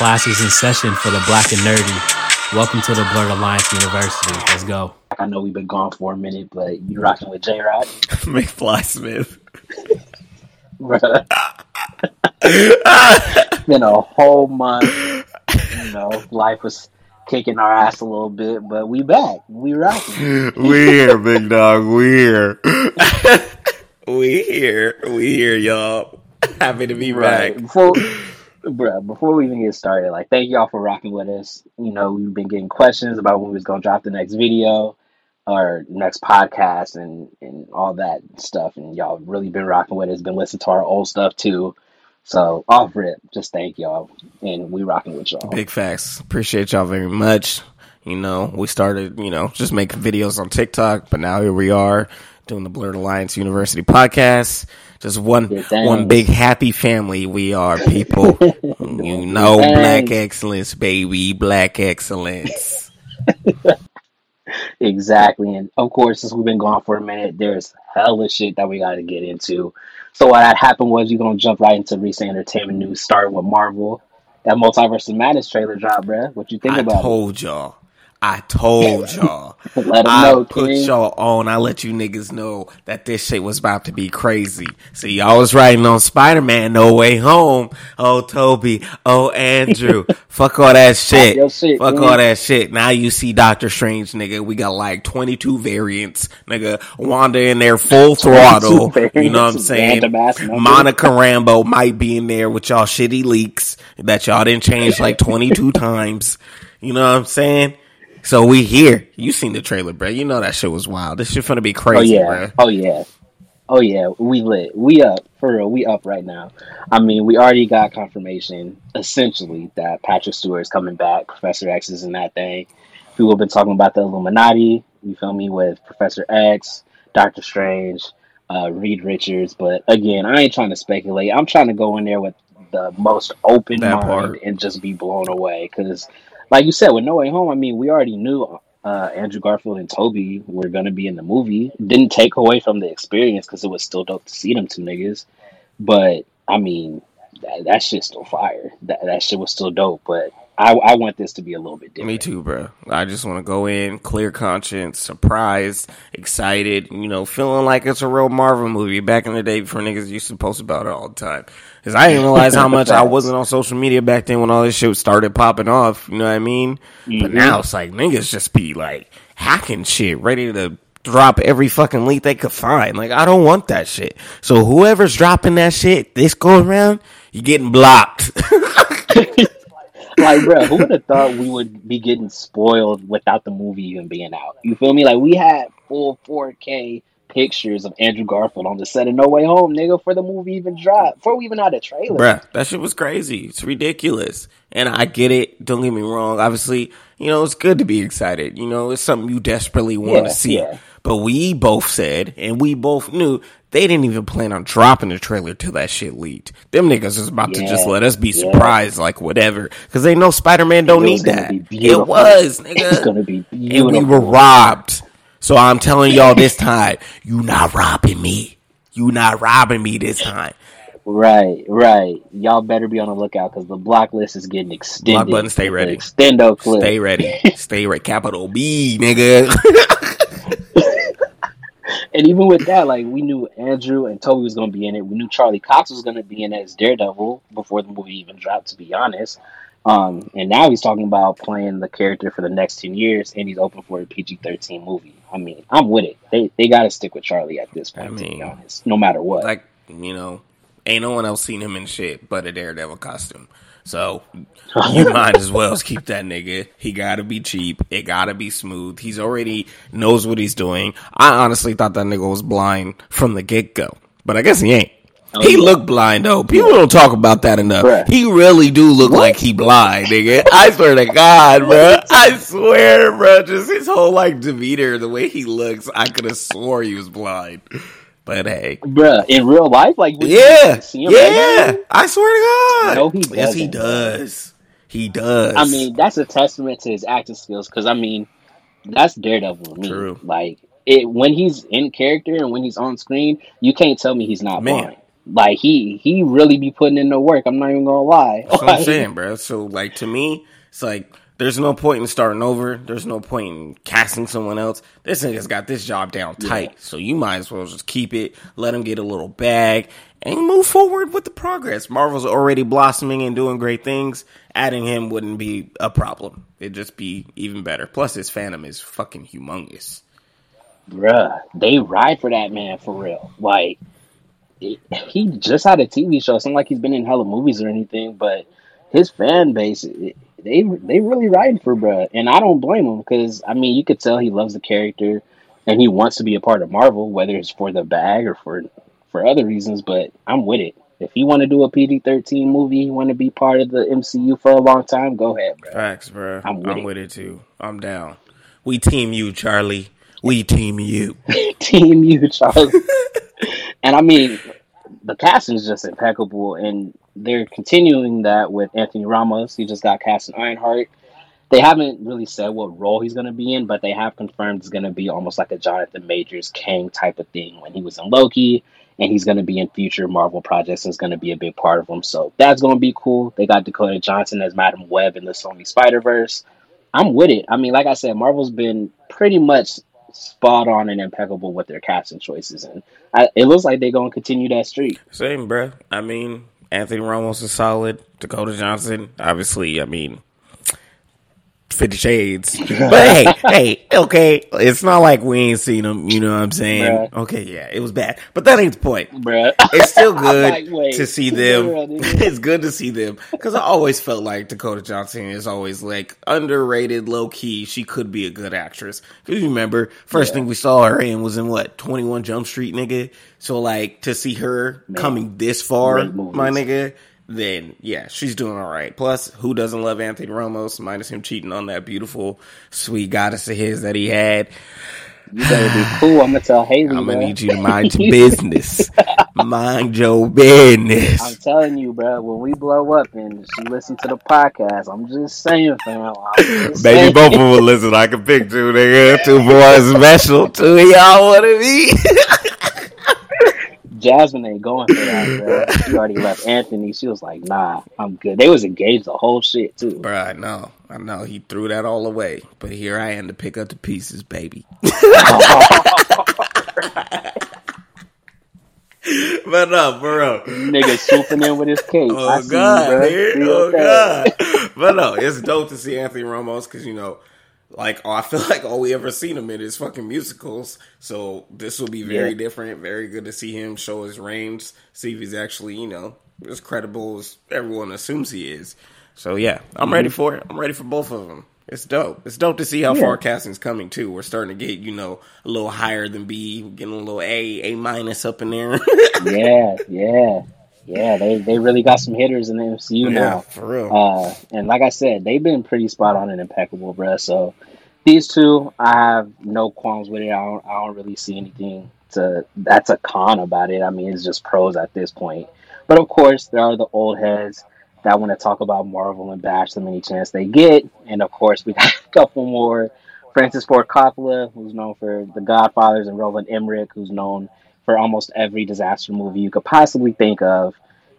classes in session for the Black and Nerdy. Welcome to the Blurred Alliance University. Let's go. I know we've been gone for a minute, but you rocking with J Rod. McFly Smith. Bruh. been a whole month. You know, life was kicking our ass a little bit, but we back. We rocking. we here, big dog. We here. we here. We here, y'all. Happy to be Right. back. Before bruh, before we even get started, like thank y'all for rocking with us. You know, we've been getting questions about when we was gonna drop the next video or next podcast and and all that stuff. And y'all really been rocking with us, been listening to our old stuff too. So off rip, just thank y'all. And we rocking with y'all. Big facts. Appreciate y'all very much. You know, we started, you know, just making videos on TikTok, but now here we are doing the Blurred Alliance University podcast. Just one, one big happy family we are, people. you know, black excellence, baby, black excellence. Exactly. And of course, since we've been gone for a minute, there's hella shit that we got to get into. So what had happened was you're going to jump right into recent entertainment news, starting with Marvel. That Multiverse of Madness trailer dropped, bruh. What you think I about told y'all. I told y'all. I know, put King. y'all on. I let you niggas know that this shit was about to be crazy. See, y'all was writing on Spider Man No Way Home. Oh, Tobey. Oh, Andrew. Fuck all that shit. shit, Fuck man. all that shit. Now you see Doctor Strange, nigga. We got like 22 variants, nigga. Wanda in there full throttle. You know what I'm saying? random ass numbers. Monica Rambeau might be in there with y'all shitty leaks that y'all didn't change like 22 times. You know what I'm saying? So we here. You seen the trailer, bro. You know that shit was wild. This shit finna be crazy, Oh crazy, yeah. bro. Oh yeah. Oh yeah. We lit. We up for real. We up right now. I mean, we already got confirmation, essentially, that Patrick Stewart is coming back. Professor X is in that thing. People have been talking about the Illuminati. You feel me with Professor X, Doctor Strange, uh, Reed Richards. But again, I ain't trying to speculate. I'm trying to go in there with the most open That mind part. and just be blown away. Because, like you said, with No Way Home, I mean, we already knew uh, Andrew Garfield and Tobey were gonna be in the movie. Didn't take away from the experience because it was still dope to see them two niggas. But I mean, that, that shit's still fire. That that shit was still dope. But I I want this to be a little bit different. Me too, bro. I just want to go in, clear conscience, surprised, excited, you know, feeling like it's a real Marvel movie. Back in the day, before niggas used to post about it all the time. Because I didn't realize how much I wasn't on social media back then when all this shit started popping off. You know what I mean? But Mhm. now it's like niggas just be like hacking shit, ready to drop every fucking leak they could find. Like, I don't want that shit. So whoever's dropping that shit this go around, you getting blocked. like, bro, who would have thought we would be getting spoiled without the movie even being out? You feel me? Like, we had full 4K pictures of Andrew Garfield on the set of No Way Home, nigga, for the movie even dropped. Before we even had a trailer. Bruh, that shit was crazy. It's ridiculous. And I get it. Don't get me wrong. Obviously, you know, it's good to be excited. You know, it's something you desperately want Yeah, to see. yeah. But we both said, and we both knew, they didn't even plan on dropping the trailer till that shit leaked. Them niggas is about to just let us be yeah. surprised, like whatever. Cause they know Spider Man don't need that. It beautiful. was, It's nigga. gonna be and we were robbed. So I'm telling y'all this time, you not robbing me. You not robbing me this time. Right, right. Y'all better be on the lookout because the block list is getting extended. Block button, stay ready. Extendo clip. Stay ready. Stay ready. Capital B, nigga. And even with that, like we knew Andrew and Tobey was going to be in it. We knew Charlie Cox was going to be in it as Daredevil before the movie even dropped. To be honest, um, and now he's talking about playing the character for the next ten years, and he's open for a PG thirteen movie. I mean, I'm with it. They they got to stick with Charlie at this point. I to be mean, honest, no matter what. like, you know, ain't no one else seen him in shit but a Daredevil costume. So you might as well keep that nigga. He gotta be cheap. It gotta be smooth. He's already knows what he's doing. I honestly thought that nigga was blind from the get go, but I guess he ain't. Oh, he yeah. looked blind though. People don't talk about that enough. Bruh. He really do look like he blind, nigga. I swear to God, bro. I swear, bro. Just his whole like demeanor, the way he looks, I could have swore he was blind. But hey, Bruh, in real life, like yeah, yeah. regularly? I swear to God. No, he yes, he doesn't. He does. I mean, that's a testament to his acting skills. Because I mean, that's Daredevil to me. True. Like it when he's in character and when he's on screen, you can't tell me he's not Man. blind. Like he he really be putting in the work. I'm not even gonna lie. That's what I'm saying, bro. So like to me, it's like there's no point in starting over. There's no point in casting someone else. This nigga's got this job down tight. So you might as well just keep it, let him get a little bag, and move forward with the progress. Marvel's already blossoming and doing great things. Adding him wouldn't be a problem. It'd just be even better. Plus his fandom is fucking humongous. Bruh, they ride for that man for real. Like he just had a TV show. It's not like he's been in hella movies or anything, but his fan base they they really riding for bruh, and I don't blame him because I mean you could tell he loves the character and he wants to be a part of Marvel, whether it's for the bag or for for other reasons. But I'm with it. If you want to do a PG thirteen movie, you want to be part of the MCU for a long time, go ahead, bro. Facts, bro. I'm, with, I'm it. with it too. I'm down. We team you, Charlie. We team you. team you, Charlie. and I mean, the casting is just impeccable, and they're continuing that with Anthony Ramos. He just got cast in Ironheart. They haven't really said what role he's going to be in, but they have confirmed it's going to be almost like a Jonathan Majors Kang type of thing when he was in Loki, and he's going to be in future Marvel projects and is going to be a big part of them. So that's going to be cool. They got Dakota Johnson as Madame Web in the Sony Spider Verse. I'm with it. I mean, like I said, Marvel's been pretty much spot on and impeccable with their casting choices, and I, it looks like they're going to continue that streak. Same, bro. I mean, Anthony Ramos is solid. Dakota Johnson, obviously. I mean, Fifty Shades. But hey, hey, okay. It's not like we ain't seen them. You know what I'm saying? Bruh. Okay, yeah, it was bad, but that ain't the point. Bruh. It's still good like, to see them. it's good to see them because I always felt like Dakota Johnson is always like underrated, low key. She could be a good actress. Cause you remember first yeah. thing we saw her in was in what Twenty One Jump Street, nigga. So like to see her Man. coming this far, my nigga then yeah, she's doing all right. Plus, who doesn't love Anthony Ramos? Minus him cheating on that beautiful, sweet goddess of his that he had. You better be cool. I'm gonna tell Haley. I'm gonna need you to mind your business. mind your business. I'm telling you, bro. When we blow up and she listen to the podcast, I'm just saying, fam. Just Maybe saying. both of them listen. I can pick two nigga, two boys special. Two of y'all want to be. Jasmine ain't going for that, bro. She already left Anthony. She was like, nah, I'm good. They was engaged the whole shit too. Bro, I know. I know. He threw that all away. But here I am to pick up the pieces, baby. but no, bro. Nigga swooping in with his cake. Oh God, you. Oh God. but no, it's dope to see Anthony Ramos because you know like I feel like all we ever seen him in is fucking musicals. So this will be very yeah. different. Very good to see him show his range, see if he's actually you know as credible as everyone assumes he is. So yeah, I'm mm-hmm. ready for it. I'm ready for both of them. It's dope. It's dope to see how yeah. far casting's coming too. We're starting to get you know a little higher than B, getting a little A, A minus up in there. yeah, yeah. Yeah, they, they really got some hitters in the MCU yeah, now. For real. Uh, and like I said, they've been pretty spot on and impeccable, bro. So these two, I have no qualms with it. I don't, I don't really see anything to that's a con about it. I mean, it's just pros at this point. But of course, there are the old heads that want to talk about Marvel and bash them any chance they get. And of course, we got a couple more. Francis Ford Coppola, who's known for The Godfathers, and Roland Emmerich, who's known for almost every disaster movie you could possibly think of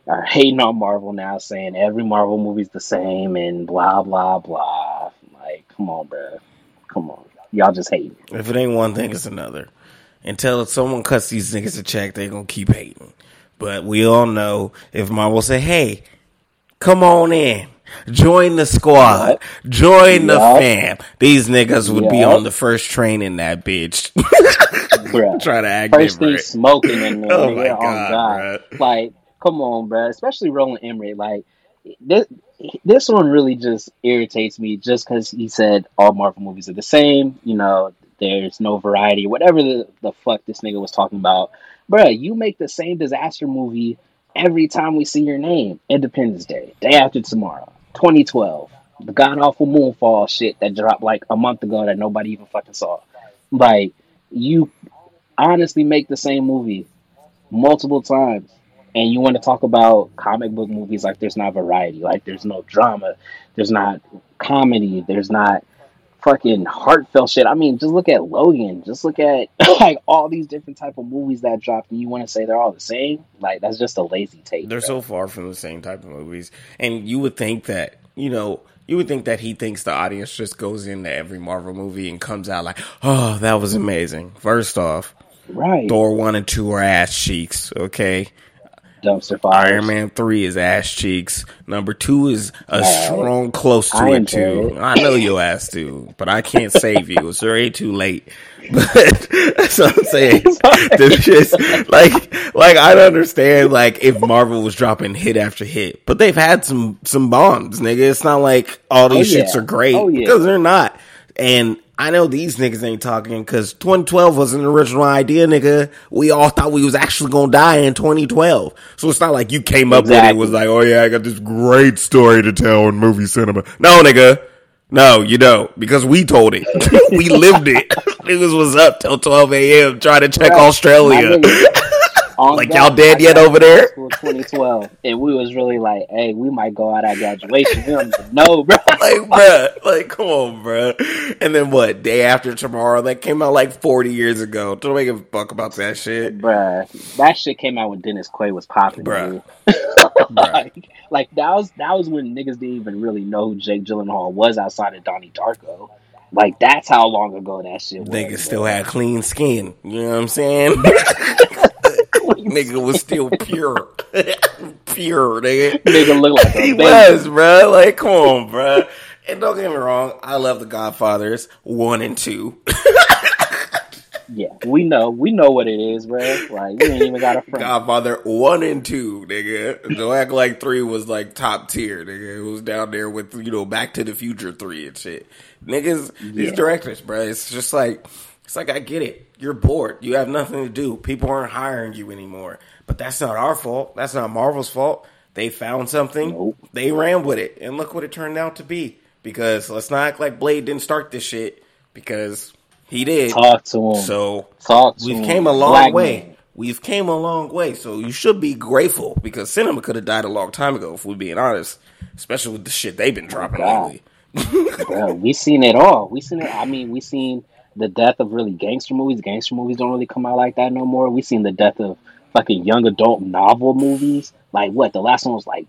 are hating on Marvel now, saying every Marvel movie's the same and blah blah blah. Like, come on, bro, come on, y'all just hate. If it ain't one thing, it's another. Until someone cuts these niggas a check, they gonna keep hating. But we all know if Marvel say, "Hey, come on in." Join the squad. Join yep. the fam. These niggas would yep. be on the first train in that bitch. Try to act First thing smoking in there. Oh, oh my god, oh god. Like, come on, bro. Especially Roland Emmerich. Like, this this one really just irritates me just because he said all Marvel movies are the same. You know, there's no variety. Whatever the, the fuck this nigga was talking about. Bruh, you make the same disaster movie every time we see your name. Independence Day, day after tomorrow, 2012, the god awful Moonfall shit that dropped like a month ago that nobody even fucking saw. Like, you honestly make the same movie multiple times and you want to talk about comic book movies like there's not variety like there's no drama there's not comedy there's not fucking heartfelt shit. I mean, just look at Logan. Just look at like all these different type of movies that dropped, and you want to say they're all the same? Like that's just a lazy take. They're bro. so far from the same type of movies, and you would think that you know. You would think that he thinks the audience just goes into every Marvel movie and comes out like, "Oh, that was amazing." First off, right. Thor one and two are ass cheeks. Okay, Dumpster fire. Iron Man three is ass cheeks. Number two is a strong close to I it too. it. I know your ass too, but I can't save you. It's already too late. But that's what I'm saying. This shit's like, like I don't understand. Like if Marvel was dropping hit after hit, but they've had some some bombs, nigga. It's not like all these Oh, yeah. shits are great Oh, yeah. because they're not. And I know these niggas ain't talking because 2012 was an original idea, nigga. We all thought we was actually gonna die in 2012. So it's not like you came up with it Exactly. was like, oh yeah, I got this great story to tell in movie cinema. No, nigga. No, you don't. Because we told it. we lived it. Niggas was up till 12 a.m. trying to check Right. Australia. On Like, y'all dead yet over there? School 2012, and we was really like, "Hey, we might go out at graduation." We don't know, bro. like, bruh, like, come on, bro. And then what? Day after tomorrow, that came out like 40 years ago. Don't make a fuck about that shit. bro. that shit came out when Dennis Quaid was popping, bro. like, like that was that was when niggas didn't even really know who Jake Gyllenhaal was outside of Donnie Darko. Like that's how long ago that shit was. Nigga still bro. had clean skin. You know what I'm saying? nigga was still pure. pure, nigga. Nigga look like he was, bro. Like, come on, bro. And don't get me wrong, I love the Godfathers one and two. Yeah, we know, we know what it is, bro. Like you ain't even got a friend. Godfather one and two, nigga. Don't act like three was like top tier, nigga. It was down there with you know Back to the Future three and shit. Niggas, these directors, bro. It's just like it's like I get it. You're bored. You have nothing to do. People aren't hiring you anymore. But that's not our fault. That's not Marvel's fault. They found something. Nope. They ran with it, and look what it turned out to be. Because let's not act like Blade didn't start this shit. Because he did. Talk to him. So Talk to we've him. came a long Black way. man. We've came a long way. So you should be grateful because cinema could have died a long time ago if we're being honest. Especially with the shit they've been oh, dropping God. lately. Bro, we seen it all. We seen it. I mean, we seen the death of really gangster movies. Gangster movies don't really come out like that no more. We've seen the death of fucking young adult novel movies. Like what? The last one was like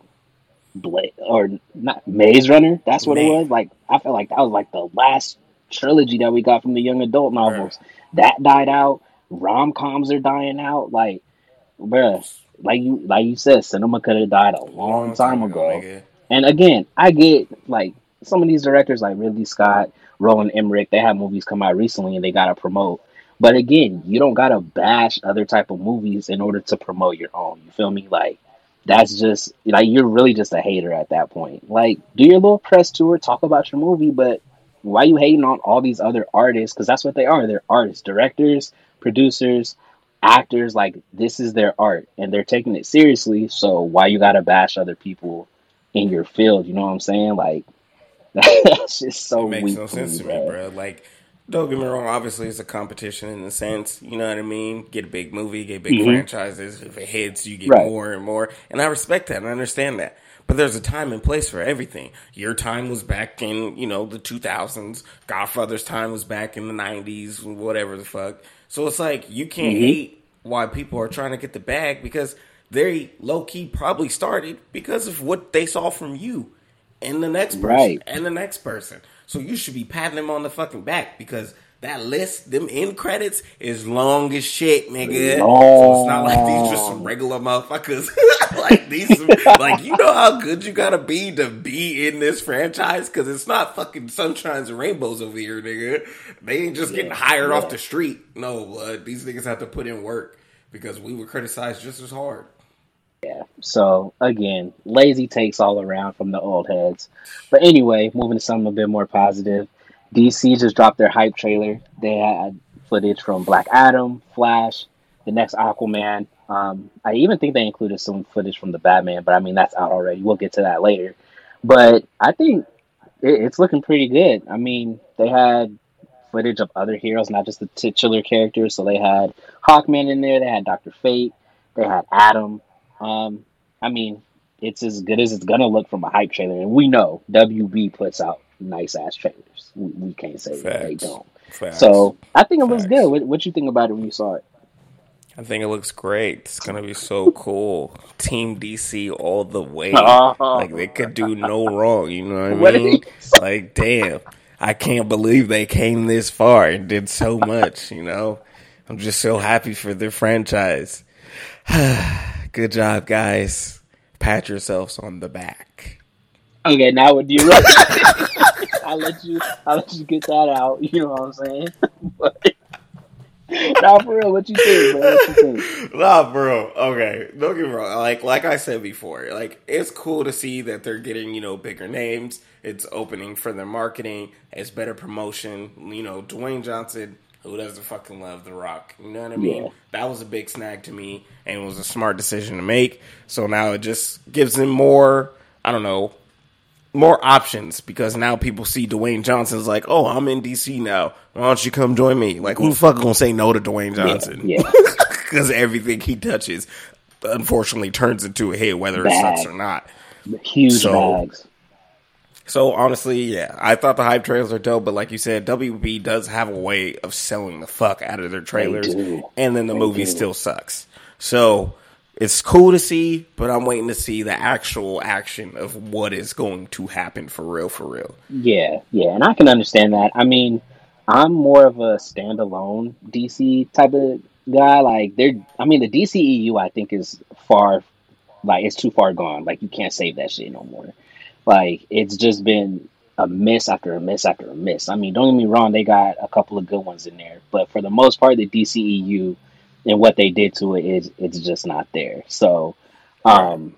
Blade or not Maze Runner. That's what it was. Like I felt like that was like the last trilogy that we got from the young adult novels. That died out. Rom coms are dying out. Like, bruh, like you like you said, cinema could have died a long, time, ago. nigga. And again, I get like some of these directors, like Ridley Scott, Roland Emmerich, they have movies come out recently and they gotta promote. But again, you don't gotta bash other type of movies in order to promote your own. You feel me? Like that's just like you're really just a hater at that point. Like, do your little press tour, talk about your movie, but why you hating on all these other artists? Because that's what they are. They're artists, directors, producers, actors. Like this is their art, and they're taking it seriously. So why you gotta bash other people in your field? You know what I'm saying? Like that's just so it makes weak no sense to me, bro. Like, don't get me wrong. Obviously, it's a competition in a sense. You know what I mean? Get a big movie, get big Mhm. franchises. If it hits, you get Right. more and more. And I respect that and I understand that. But there's a time and place for everything. Your time was back in, you know, the 2000s. Godfather's time was back in the 90s, whatever the fuck. So it's like, you can't Mhm. hate why people are trying to get the bag because they low key probably started because of what they saw from you and the next person Right. and the next person. So you should be patting them on the fucking back because that list, them end credits, is long as shit, nigga. So it's not like these just some regular motherfuckers. like these, like you know how good you gotta be to be in this franchise because it's not fucking sunshines and rainbows over here, nigga. They ain't just getting hired yeah. off the street. No, blood. These niggas have to put in work because we were criticized just as hard. So again, lazy takes all around from the old heads. But anyway, moving to something a bit more positive. DC just dropped their hype trailer. They had footage from Black Adam, Flash, the next Aquaman. Um, I even think they included some footage from the Batman, but I mean that's out already. We'll get to that later. But I think it, it's looking pretty good. I mean, they had footage of other heroes, not just the titular characters. So they had Hawkman in there. They had Doctor Fate. They had Adam. Um, I mean, it's as good as it's gonna look from a hype trailer, and we know WB puts out nice ass trailers. We, we can't say that they don't. Facts. So I think it looks Facts. good. What, what you think about it when you saw it? I think it looks great. It's gonna be so cool. Team DC all the way. Oh. Like they could do no wrong. You know what I What mean? Like damn, I can't believe they came this far and did so much. You know, I'm just so happy for their franchise. Good job, guys. Pat yourselves on the back. Okay, now what do you really? I'll let you. I'll let you get that out. You know what I'm saying? but, now for real, what you think, bro? What you think? Nah, bro. Okay, don't get me wrong. Like, like I said before, like it's cool to see that they're getting you know bigger names. It's opening for their marketing. It's better promotion. You know, Dwayne Johnson, who doesn't fucking love The Rock. You know what I mean? Yeah. That was a big snag to me, and it was a smart decision to make. So now it just gives him more. I don't know. More options because now people see Dwayne Johnson's like, oh, I'm in DC now. Why don't you come join me? Like, who the fuck gonna say no to Dwayne Johnson? Yeah, because everything he touches unfortunately turns into a hit whether it sucks or not huge So- bags. So honestly yeah i thought the hype trailers are dope but like you said wb does have a way of selling the fuck out of their trailers and then the They movie do. still sucks so it's cool to see but i'm waiting to see the actual action of what is going to happen for real for real Yeah, yeah, and I can understand that. I mean, I'm more of a standalone DC type of guy. Like, they're, I mean, the DCEU I think is far, like, it's too far gone. Like, you can't save that shit no more. Like, it's just been a miss after a miss after a miss. I mean, don't get me wrong, they got a couple of good ones in there, but for the most part, the DCEU and what they did to it is, it's just not there. So, um,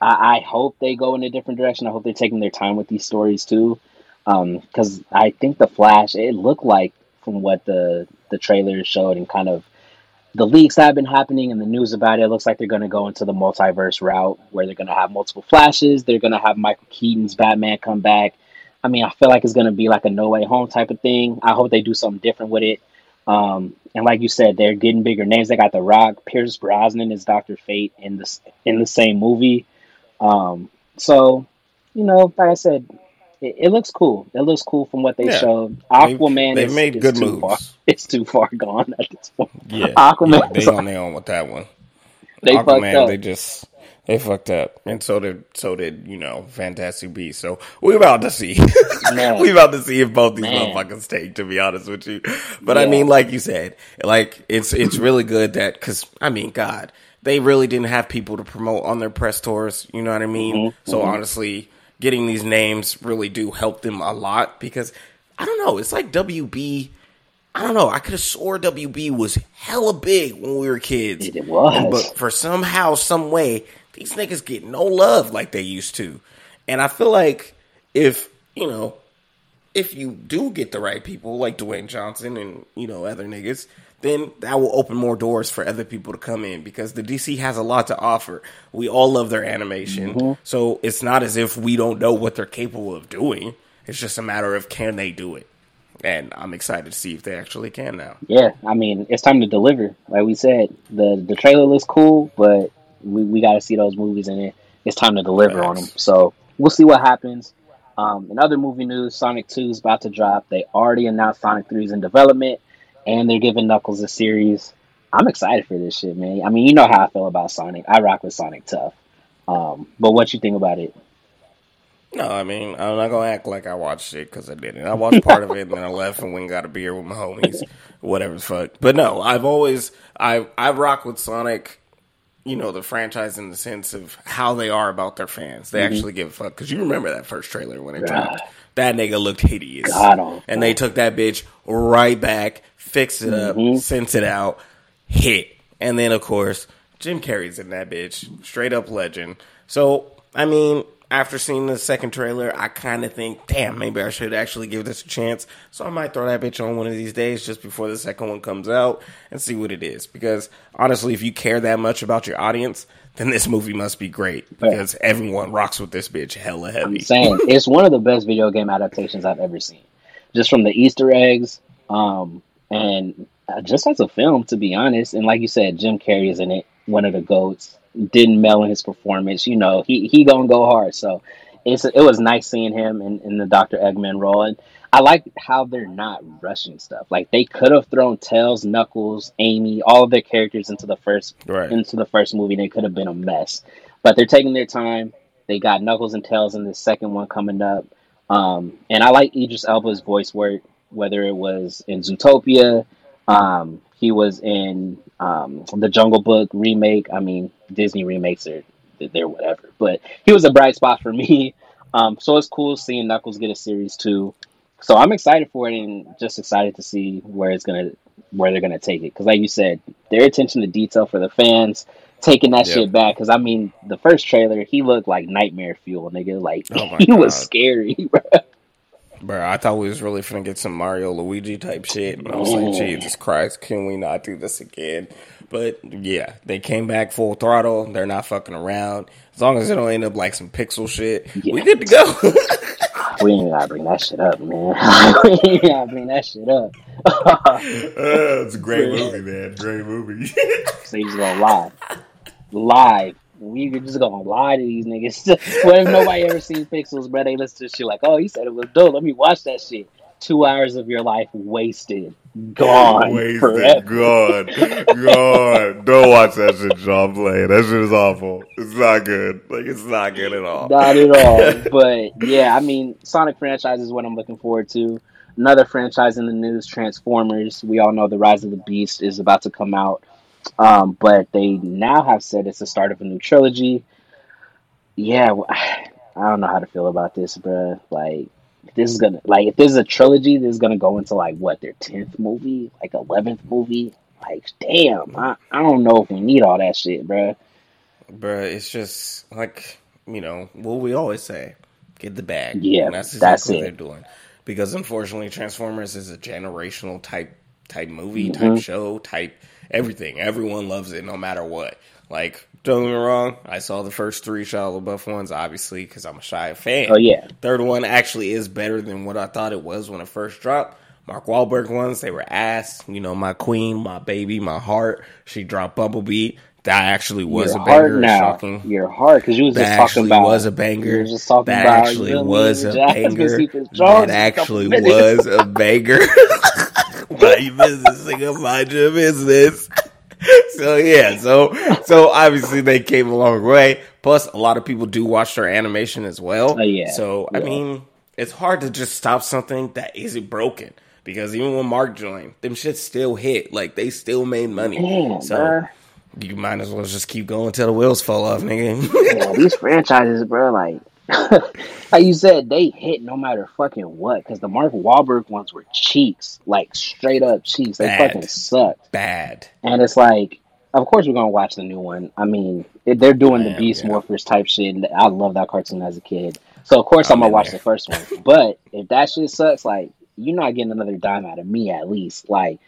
I, I hope they go in a different direction. I hope they're taking their time with these stories too, because I think the Flash. It looked like from what the the trailer showed and kind of the leaks that have been happening and the news about it. It looks like they're going to go into the multiverse route where they're going to have multiple Flashes. They're going to have Michael Keaton's Batman come back. I mean, I feel like it's going to be like a No Way Home type of thing. I hope they do something different with it. Um, and like you said, they're getting bigger names. They got The Rock, Pierce Brosnan is Doctor Fate in this in the same movie. Um, so, you know, like I said, it, it looks cool. It looks cool from what they Yeah. showed. Aquaman they've is, made is good too moves. Far. It's too far gone at this point. yeah, Aquaman yeah, they is- on their own with that one They fucked Aquaman, up. they just they fucked up, and so did so did you know Fantastic Beasts. So we about to see, we about to see if both these Man. motherfuckers take. To be honest with you, but I mean, like you said, like it's it's really good that because I mean, God, they really didn't have people to promote on their press tours. You know what I mean? Mm-hmm, So honestly, getting these names really do help them a lot because I don't know. It's like WB. I don't know. I could have swore WB was hella big when we were kids. It was. But for somehow, some way, these niggas get no love like they used to. And I feel like if, you know, if you do get the right people like Dwayne Johnson and, you know, other niggas, then that will open more doors for other people to come in because the DC has a lot to offer. We all love their animation. So it's not as if we don't know what they're capable of doing. It's just a matter of can they do it. And I'm excited to see if they actually can now. Yeah, I mean, it's time to deliver. Like we said, the the trailer looks cool, but we, we got to see those movies in it. It's time to deliver on them. So we'll see what happens. Um, in other movie news, Sonic 2 is about to drop. They already announced Sonic 3 is in development, and they're giving Knuckles a series. I'm excited for this shit, man. I mean, you know how I feel about Sonic. I rock with Sonic tough. Um, but what you think about it? No, I mean, I'm not gonna act like I watched it because I didn't. I watched part of it and then I left and went and got a beer with my homies, whatever the fuck. But no, I've always I I rock with Sonic, you know, the franchise in the sense of how they are about their fans. They actually give a fuck because you remember that first trailer when it dropped. That nigga looked hideous, God and they took that bitch right back, fixed it Mm-hmm. up, sent it out, hit, and then of course Jim Carrey's in that bitch, straight up legend. So I mean, after seeing the second trailer, I kind of think, damn, maybe I should actually give this a chance. So I might throw that bitch on one of these days just before the second one comes out and see what it is. Because honestly, if you care that much about your audience, then this movie must be great because everyone rocks with this bitch hella heavy. I'm saying it's one of the best video game adaptations I've ever seen. Just from the Easter eggs, um, and uh, just as a film, to be honest. And like you said, Jim Carrey is in it, one of the goats. Didn't mel in his performance. You know, he he gonna go hard. So it's it was nice seeing him in, in the Doctor Eggman role, and I like how they're not rushing stuff. Like they could have thrown Tails, Knuckles, Amy, all of their characters into the first Right. into the first movie, and it could have been a mess. But they're taking their time. They got Knuckles and Tails in the second one coming up, um, and I like Idris Elba's voice work, whether it was in Zootopia, um, he was in um, the Jungle Book remake. I mean, Disney remakes are they're whatever, but he was a bright spot for me. Um, so it's cool seeing Knuckles get a series too. So I'm excited for it and just excited to see where it's gonna where they're gonna take it. Because like you said, their attention to detail for the fans, taking that Yep. shit back. Because I mean, the first trailer, he looked like nightmare fuel, nigga. Like Oh he was scary. bro. Bro, I thought we was really finna get some Mario Luigi type shit. And I was like. Jesus Christ, can we not do this again? But yeah, they came back full throttle. They're not fucking around. As long as it don't end up like some pixel shit, we Yeah. good to go. we ain't gotta bring that shit up, man. we ain't gotta bring that shit up. it's a great movie, man. Great movie. so you just gonna lie, live. We just gonna lie to these niggas. what if nobody ever seen Pixels, bro? They listen to shit like, oh, he said it was dope. Let me watch that shit. Two hours of your life wasted, gone Wasted, forever. gone, gone. Don't watch that shit, John Play. That shit is awful. It's not good. Like it's not good at all. Not at all. but yeah, I mean, Sonic franchise is what I'm looking forward to. Another franchise in the news, Transformers. We all know the Rise of the Beast is about to come out, um, but they now have said it's the start of a new trilogy. Yeah, I don't know how to feel about this, bruh. Like, this is gonna like if this is a trilogy, this is gonna go into like what their tenth movie, like eleventh movie. Like, damn, I, I don't know if we need all that shit, bruh. Bruh, it's just like, you know, what we always say get the bag. Yeah, And that's that's exactly it. what they're doing. Because unfortunately, Transformers is a generational type type movie, Mm-hmm. type show, type everything. Everyone loves it no matter what. Like, don't get me wrong, I saw the first three Shia LaBeouf ones, obviously, because I'm a Shia fan. Oh yeah, Third one actually is better than what I thought it was when it first dropped. Mark Wahlberg ones, they were ass. You know, my queen, my baby, my heart. She dropped Bumblebee. That actually was your a banger. now. Shocking. Your heart, because you was That just talking actually about was a banger. You were just talking that about actually was a banger. That actually was a banger. Mind your business, nigga. Mind your business. So yeah, so so obviously they came a long way. Plus, a lot of people do watch their animation as well. Oh, yeah. So I mean, it's hard to just stop something that isn't broken because even when Mark joined, them shit still hit. Like they still made money. Damn, so bruh. you might as well just keep going till the wheels fall off, nigga. Yeah, these franchises, bro, like, like you said, they hit no matter fucking what. Because the Mark Wahlberg ones were cheeks, like straight up cheeks. They Bad. fucking sucked. Bad. And it's like, of course we're gonna watch the new one. I mean, they're doing the Beast yeah. Morphers type shit. And I love that cartoon as a kid, so of course I'm I'm gonna watch there. the first one. But if that shit sucks, like, you're not getting another dime out of me at least. Like,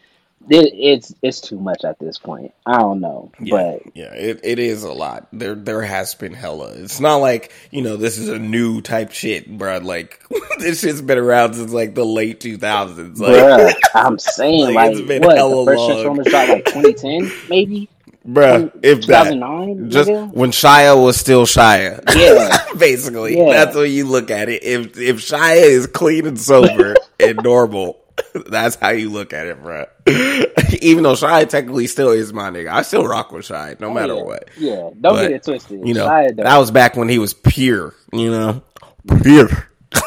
it, it's it's too much at this point. I don't know, Yeah, but yeah, it, it is a lot. There there has been hella. It's not like you know this is a new type shit, bro. Like this shit's been around since like the late two thousands. Like, Bruh, I'm saying Like, like, it's been what hella the first long. Transformers dropped like 2010 maybe bruh, if that 2009 just nigga? when Shia was still Shia. Yeah. basically, Yeah. that's what you look at it. If if Shia is clean and sober and normal. That's how you look at it, bro. Even though Shia technically still is my nigga, I still rock with Shia no matter Oh, yeah. what. yeah don't But, get it twisted You know, Shia that was back when he was pure, you know? Pure.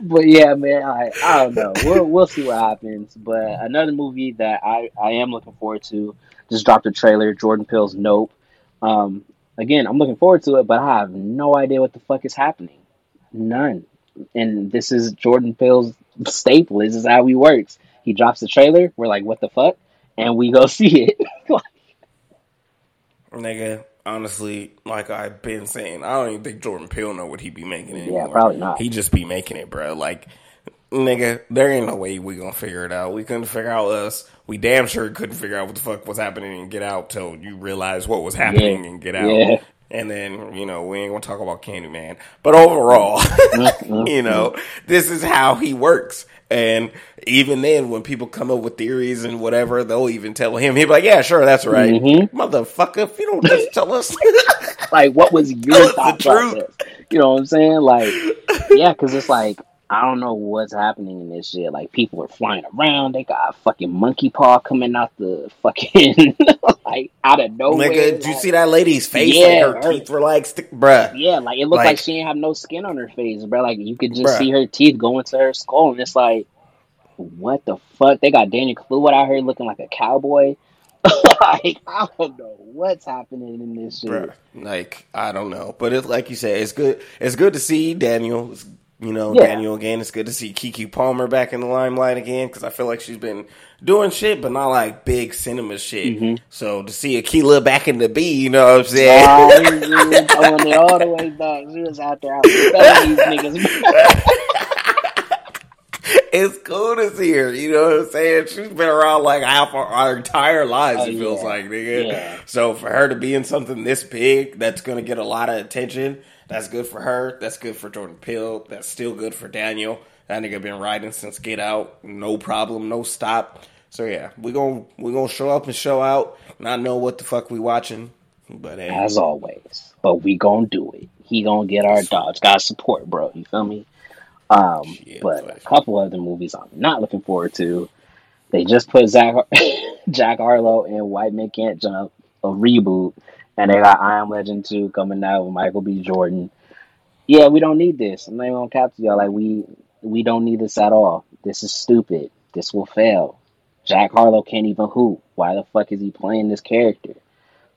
but yeah man I, I don't know we'll we'll see what happens but another movie that I I am looking forward to just dropped a trailer Jordan Peele's Nope um again I'm looking forward to it but I have no idea what the fuck is happening none and this is Jordan Peele's staple this is how he works he drops the trailer we're like what the fuck and we go see it Nigga, honestly, like I've been saying, I don't even think Jordan Peele know what he be making anymore. Yeah, probably not. He just be making it, bro. Like, nigga, there ain't no way we gonna figure it out. We couldn't figure out us. We damn sure couldn't figure out what the fuck was happening and get out till you realize what was happening Yeah. and get out. Yeah. And then, you know, we ain't gonna talk about Candyman. But overall, you know, this is how he works. And even then, when people come up with theories and whatever, they'll even tell him. He'll be like, yeah, sure, that's right. Mhm. Motherfucker, if you don't just tell us. like, what was your thought process? You know what I'm saying? Like, yeah, because it's like I don't know what's happening in this shit. Like, people are flying around. They got a fucking monkey paw coming out the fucking like out of nowhere. Nigga, did you like- see that lady's face? Yeah, like her her- teeth were like, stick, bruh. Yeah, like it looked like, Like- she didn't have no skin on her face, bro. Like you could just Bruh. see her teeth going to her skull, and it's like, what the fuck? They got Daniel Kaluuya out here looking like a cowboy. like I don't know what's happening in this shit. Bruh. Like I don't know, but it's like you said, it's good. It's good to see Daniel. It's, you know, Yeah. Daniel again. It's good to see Keke Palmer back in the limelight again because I feel like she's been doing shit, but not like big cinema shit. Mm-hmm. So to see Akila back in the B, you know what I'm saying? Wow, she was all the way back. She was out there out these niggas. it's cool to see her. You know what I'm saying? She's been around like half our, our entire lives. Oh, it feels yeah. like, nigga. Yeah. So for her to be in something this big, that's gonna get a lot of attention. That's good for her. That's good for Jordan Peele. That's still good for Daniel. That nigga been riding since Get Out, no problem, no stop. So yeah, we gon' we gonna show up and show out. Not know what the fuck we watching, but hey, as always. But we gonna do it. He gonna get our dogs. Got support, bro. You feel me? Um, Shit, but a couple other movies I'm not looking forward to. They just put Zach, Jack Harlow and White Men Can't Jump a reboot, and they got I Am Legend two coming out with Michael B. Jordan. Yeah, we don't need this. I'm not even gonna cap to y'all. Like we we don't need this at all. This is stupid. This will fail. Jack Harlow can't even hoop. Why the fuck is he playing this character?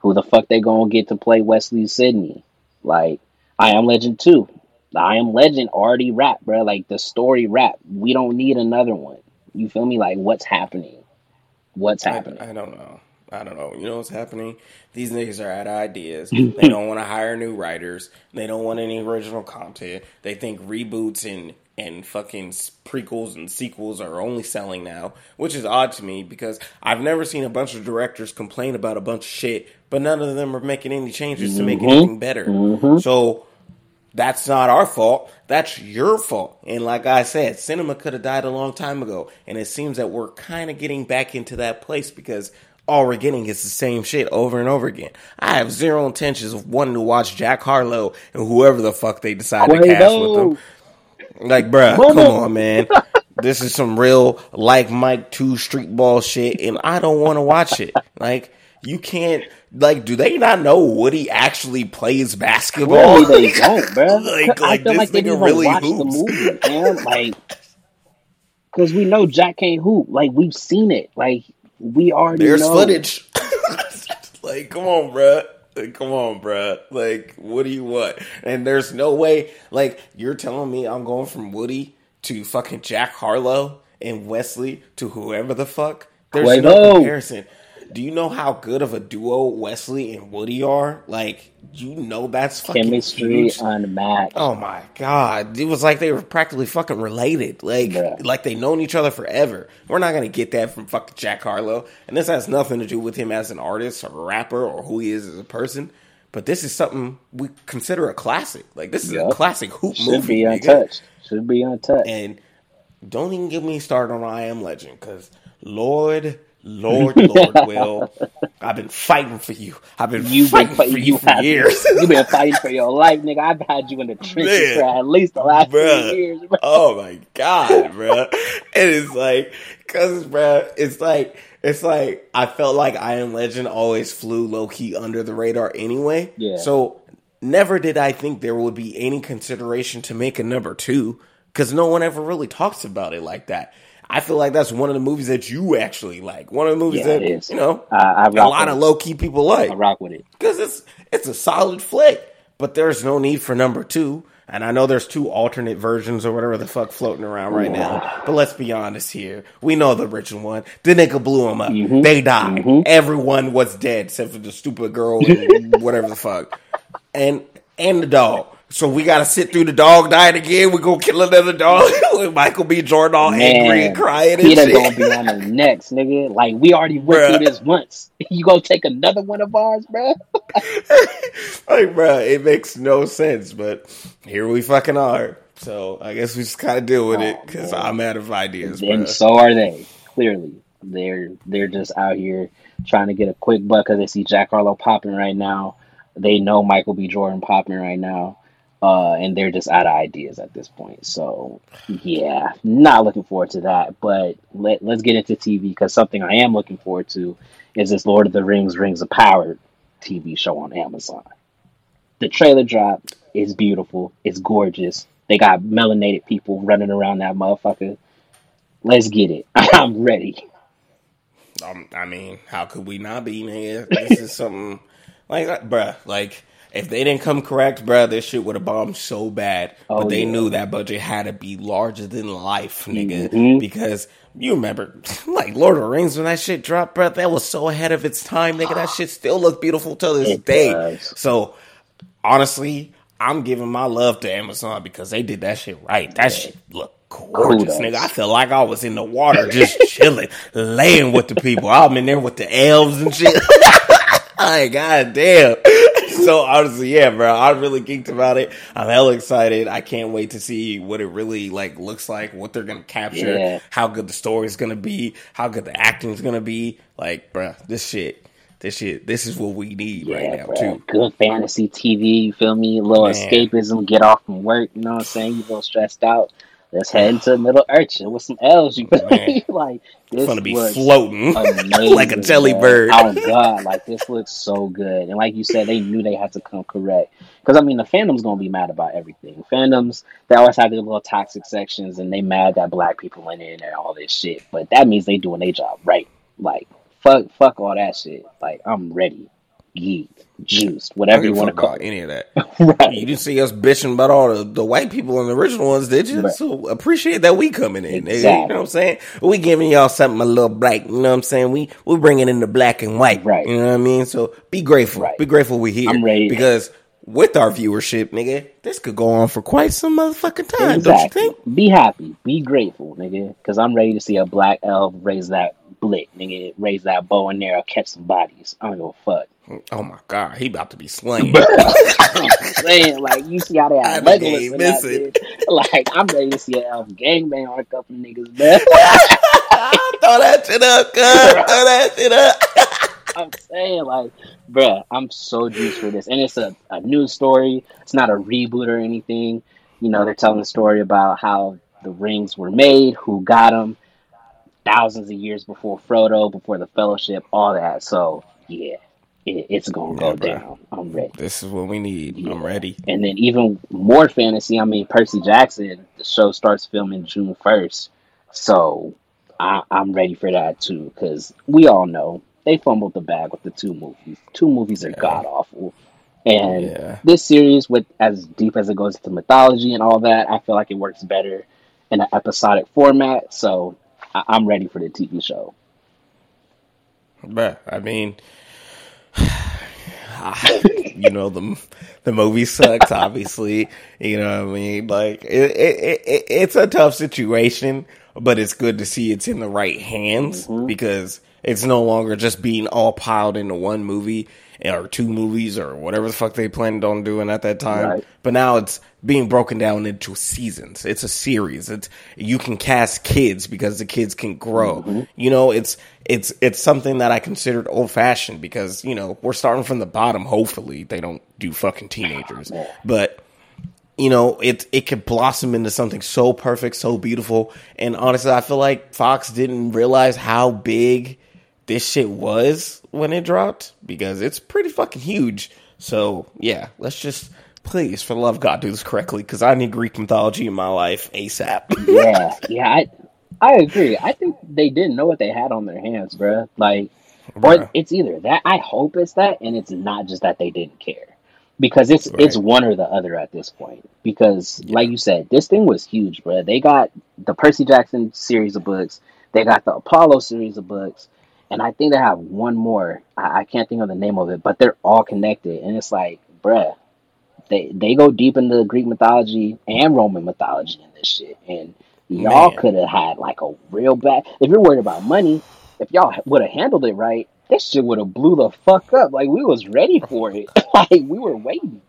Who the fuck they gonna get to play Wesley Sidney? Like, I Am Legend 2. The I Am Legend already rap, bro. Like, the story rap. We don't need another one. You feel me? Like, what's happening? What's happening? I don't know. I don't know. You know what's happening? These niggas are out of ideas. they don't want to hire new writers. They don't want any original content. They think reboots and and fucking prequels and sequels are only selling now, which is odd to me because I've never seen a bunch of directors complain about a bunch of shit, but none of them are making any changes to make anything mm-hmm. better. Mm-hmm. So that's not our fault. That's your fault. And like I said, cinema could have died a long time ago. And it seems that we're kind of getting back into that place because all we're getting is the same shit over and over again. I have zero intentions of wanting to watch Jack Harlow and whoever the fuck they decide to cast with them. Like, bruh, come on, man. this is some real like Mike Two street ball shit, and I don't want to watch it. Like, you can't. Like, do they not know Woody actually plays basketball? Clearly they don't, bro. like, I like feel this like they nigga didn't really watch hoops. the movie, man. Like, because we know Jack can't hoop. Like, we've seen it. Like, we already There's know. footage. like, come on, bruh. Like, come on, bruh. Like, what do you want? And there's no way. Like, you're telling me I'm going from Woody to fucking Jack Harlow and Wesley to whoever the fuck. There's no Quavo. comparison. Do you know how good of a duo Wesley and Woody are? Like, you know that's fucking Chemistry huge. unmatched. Oh my god! It was like they were practically fucking related. Like, Yeah. like they known each other forever. We're not gonna get that from fucking Jack Harlow, and this has nothing to do with him as an artist or a rapper or who he is as a person. But this is something we consider a classic. Like this is a classic hoop Should movie. be nigga. untouched. Should be untouched. And don't even get me started on I Am Legend, because Lord, Lord, Lord, Will, I've been fighting for you. I've been You've fighting been fighting. for you, You for have years. You've been fighting for your life, nigga. I've had you in the trenches Man. for at least the last Bruh. few years, bro. Oh my god, bro! And It is like, cause, bro, it's like, it's like I felt like I Am Legend always flew low key under the radar anyway. Yeah. So never did I think there would be any consideration to make a number two, because no one ever really talks about it like that. I feel like that's one of the movies that you actually like. One of the movies Yeah, that you know I, I a lot of low key people like I rock with it. because it's it's a solid flick. But there's no need for number two. And I know there's two alternate versions or whatever the fuck floating around right now. But let's be honest here. We know the original one. The nigga blew him up. Mm-hmm. They died. Everyone was dead except for the stupid girl and whatever the fuck. And and the dog. So we gotta sit through the dog dying again. We gonna kill another dog Michael B. Jordan all angry and crying and Peter gonna be on the next, nigga. Like we already went Bruh. through this once. You gonna take another one of ours, bro? like, bro, it makes no sense, but here we fucking are. So I guess we just kind of deal with it Oh, because. I'm out of ideas. And so are they. Clearly, they're they're just out here trying to get a quick buck because they see Jack Harlow popping right now. They know Michael B. Jordan popping right now, uh, and they're just out of ideas at this point. So yeah, not looking forward to that. But let let's get into TV because something I am looking forward to is this Lord of the Rings Rings of Power TV show on Amazon. The trailer dropped. It's beautiful. It's gorgeous. They got melanated people running around that motherfucker. Let's get it. I'm ready. Um, I mean, how could we not be, nigga? This is something like, bruh. Like, if they didn't come correct, bruh, this shit would have bombed so bad. Oh, but they yeah. knew that budget had to be larger than life, nigga. Mhm. Because you remember, like Lord of the Rings when that shit dropped, bruh, that was so ahead of its time, nigga. That shit still looks beautiful till this It day. does. So, honestly, I'm giving my love to Amazon because they did that shit right. That shit look gorgeous, Kudos. nigga. I feel like I was in the water just chilling, laying with the people. I'm in there with the elves and shit. Like, god damn. So honestly, yeah, bro, I'm really geeked about it. I'm hella excited. I can't wait to see what it really like looks like, what they're gonna capture, Yeah. how good the story's gonna be, how good the acting's gonna be. Like, bro, this shit, this shit, this is what we need right now bro. too. Good fantasy TV. You feel me? A little Man. escapism. Get off from work. You know what I'm saying? You a little stressed out. Let's head into Middle Urchin with some L's. You feel like this gonna be floating amazing, like a jelly bro. bird. Oh god, like this looks so good. And like you said, they knew they had to come correct. Because I mean, the fandom's gonna be mad about everything. Fandoms, they always have their little toxic sections, and they mad that black people went in and all this shit. But that means they doing their job right. Like fuck, fuck all that shit. Like I'm ready, geeked, juiced, whatever you want to call it. any of that. right. You didn't see us bitching about all the, the white people and the original ones, did you? Right. So appreciate that we coming in. nigga. You know what I'm saying? We giving y'all something a little black. You know what I'm saying? We we bringing in the black and white. Right. You know what I mean? So be grateful. Right. Be grateful we here. I'm ready. because with our viewership, nigga, this could go on for quite some motherfucking time. Don't you think? Be happy. Be grateful, nigga. Because I'm ready to see a black elf raise that blick, nigga. Raise that bow and arrow, catch some bodies. I don't give a fuck. Oh my god, he about to be slain. I'm like, you see how they I have ain't Legolas in that missing. Like, I'm ready to see an elf gangbang on a couple niggas, man. Throw that shit up, cuz. Throw that shit up. I'm saying, like, bruh, I'm so juiced for this. And it's a, a new story. It's not a reboot or anything. You know, they're telling the story about how the rings were made, who got them, thousands of years before Frodo, before the Fellowship, all that. So, yeah, it, it's going to Yeah, go bruh. down. I'm ready. This is what we need. I'm ready. And then even more fantasy. I mean, Percy Jackson. The show starts filming June first, so I, I'm ready for that too. Because we all know they fumbled the bag with the two movies. Two movies are god awful, and Yeah. this series, with as deep as it goes into mythology and all that, I feel like it works better in an episodic format. So I, I'm ready for the TV show. Bruh, I mean, you know the the movie sucks. Obviously, you know what I mean. Like it, it, it, it's a tough situation, but it's good to see it's in the right hands mm-hmm. because it's no longer just being all piled into one movie or two movies or whatever the fuck they planned on doing at that time. Right. But now it's being broken down into seasons. It's a series. It's you can cast kids because the kids can grow. Mm-hmm. You know, it's it's it's something that I considered old fashioned because you know we're starting from the bottom. Hopefully, they don't do fucking teenagers, but you know it it could blossom into something so perfect, so beautiful. And honestly, I feel like Fox didn't realize how big this shit was when it dropped because it's pretty fucking huge. So yeah, let's just please, for the love of God, do this correctly because I need Greek mythology in my life ASAP. yeah, yeah, I I agree. I think they didn't know what they had on their hands, bro. Like, Bruh. or it's either that. I hope it's that, and it's not just that they didn't care, because it's Right. it's one or the other at this point. Because, like you said, this thing was huge, bro. They got the Percy Jackson series of books. They got the Apollo series of books. And I think they have one more. I, I can't think of the name of it, but they're all connected. And it's like, bruh, they they go deep into Greek mythology and Roman mythology in this shit. And y'all could have had like a real bad. If you're worried about money, if y'all would have handled it right, this shit would have blew the fuck up. Like we was ready for it. like we were waiting.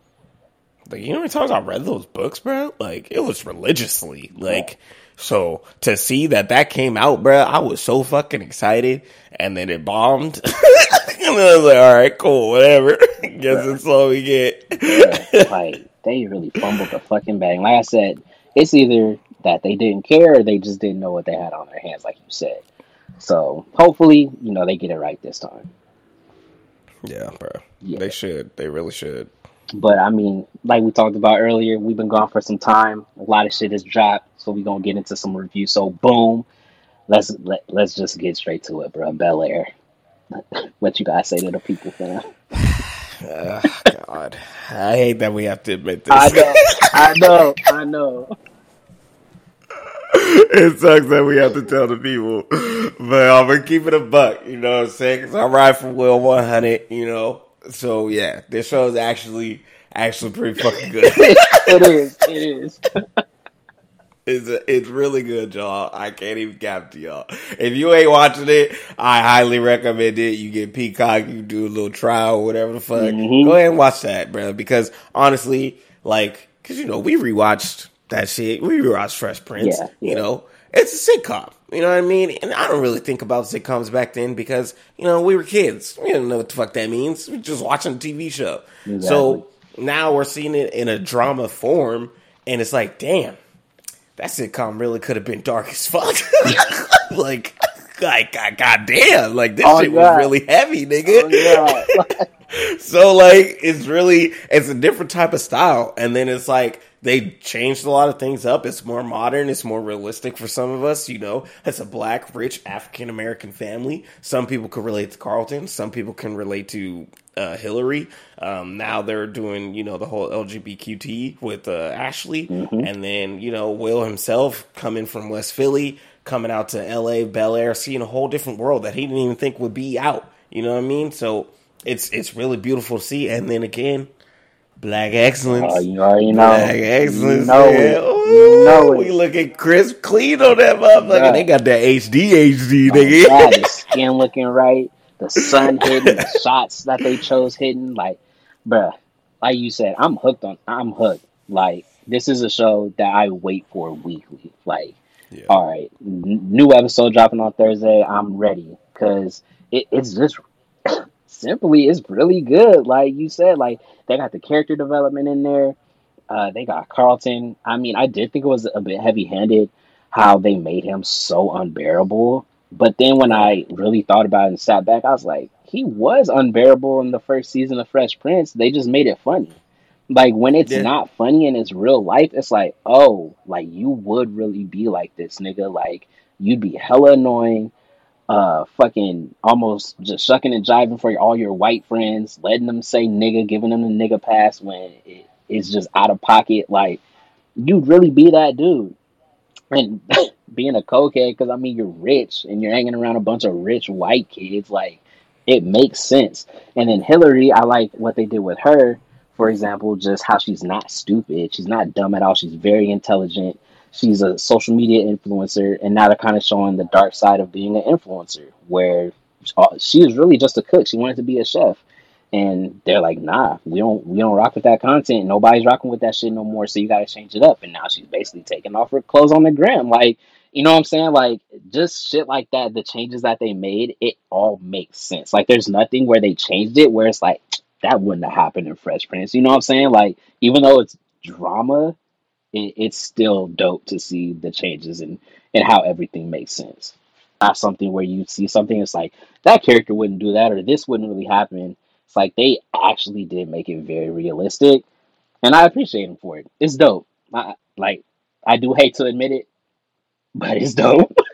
Like, you know how many times I read those books, bro? Like, it was religiously. Like, so to see that that came out, bro, I was so fucking excited. And then it bombed. and then I was like, all right, cool, whatever. Guess that's all we get. Like they really fumbled the fucking bag. Like I said, it's either that they didn't care or they just didn't know what they had on their hands, like you said. So hopefully, you know, they get it right this time. Yeah, bro. Yeah. They should. They really should. But I mean, like we talked about earlier, we've been gone for some time. A lot of shit has dropped, so we're gonna get into some review. So boom, let's let, let's just get straight to it, bro. Bel Air. what you guys say to the people, fam? Uh, God, I hate that we have to admit this. I know, I know, I know. it sucks that we have to tell the people, but I'm gonna keep it a buck. You know what I'm saying? Cause I ride for Will 100. You know, so yeah, this show is actually actually pretty fucking good. it is, it is. It's it's really good, y'all. I can't even cap to y'all. If you ain't watching it, I highly recommend it. You get Peacock, you do a little trial, whatever the fuck. Mhm. Go ahead and watch that, bro. Because honestly, like, cause you know we rewatched that shit. We rewatched Fresh Prince. Yeah, You know, it's a sitcom. You know what I mean? And I don't really think about sitcoms back then because you know we were kids. We didn't know what the fuck that means. We were just watching a TV show. So now we're seeing it in a drama form, and it's like, damn, that sitcom really could have been dark as fuck. like, like, god, damn, like this Oh, shit God. was really heavy, nigga. Oh, yeah. So like, it's really, it's a different type of style, and then it's like they changed a lot of things up. It's more modern. It's more realistic for some of us. You know, as a black, rich African American family. Some people can relate to Carlton. Some people can relate to uh, Hillary. Um, now they're doing, you know, the whole LGBTQT with uh, Ashley, and then you know Will himself coming from West Philly, coming out to L.A. Bel Air, seeing a whole different world that he didn't even think would be out. You know what I mean? So it's it's really beautiful to see. And then again, black excellence. Oh, you already know. Black excellence. You know man. it. Ooh, You know We it. look at Chris clean on that motherfucker. Bruh. They got that HD HD, Oh, nigga. God, the skin looking right, the sun hitting, the shots that they chose hitting. Like, bruh, like you said, I'm hooked on. I'm hooked. Like, this is a show that I wait for weekly. Like, Yeah. all right, n- new episode dropping on Thursday. I'm ready because it, it's just simply it's really good. Like you said, like they got the character development in there. Uh, they got Carlton. I mean, I did think it was a bit heavy handed how they made him so unbearable. But then when I really thought about it and sat back, I was like, he was unbearable in the first season of Fresh Prince. They just made it funny. Like when it's Yeah. not funny and it's real life, it's like, oh, like you would really be like this nigga. Like you'd be hella annoying, uh, fucking almost just shucking and jiving for all your white friends, letting them say nigga, giving them the nigga pass when it, it's just out of pocket. Like you'd really be that dude. And being a cokehead, because I mean you're rich and you're hanging around a bunch of rich white kids, like it makes sense. And then Hillary, I like what they did with her. For example, just how she's not stupid, she's not dumb at all. She's very intelligent. She's a social media influencer, and now they're kind of showing the dark side of being an influencer, where uh, she is really just a cook. She wanted to be a chef, and they're like, "Nah, we don't, we don't rock with that content. Nobody's rocking with that shit no more. So you got to change it up." And now she's basically taking off her clothes on the gram, like you know what I'm saying? Like just shit like that. The changes that they made, it all makes sense. Like there's nothing where they changed it where it's like that wouldn't have happened in Fresh Prince. You know what I'm saying? Like even though it's drama, it, it's still dope to see the changes and and how everything makes sense. Not something where you see something it's like that character wouldn't do that or this wouldn't really happen. It's like they actually did make it very realistic, and I appreciate them for it. It's dope. I, like I do hate to admit it, but it's dope.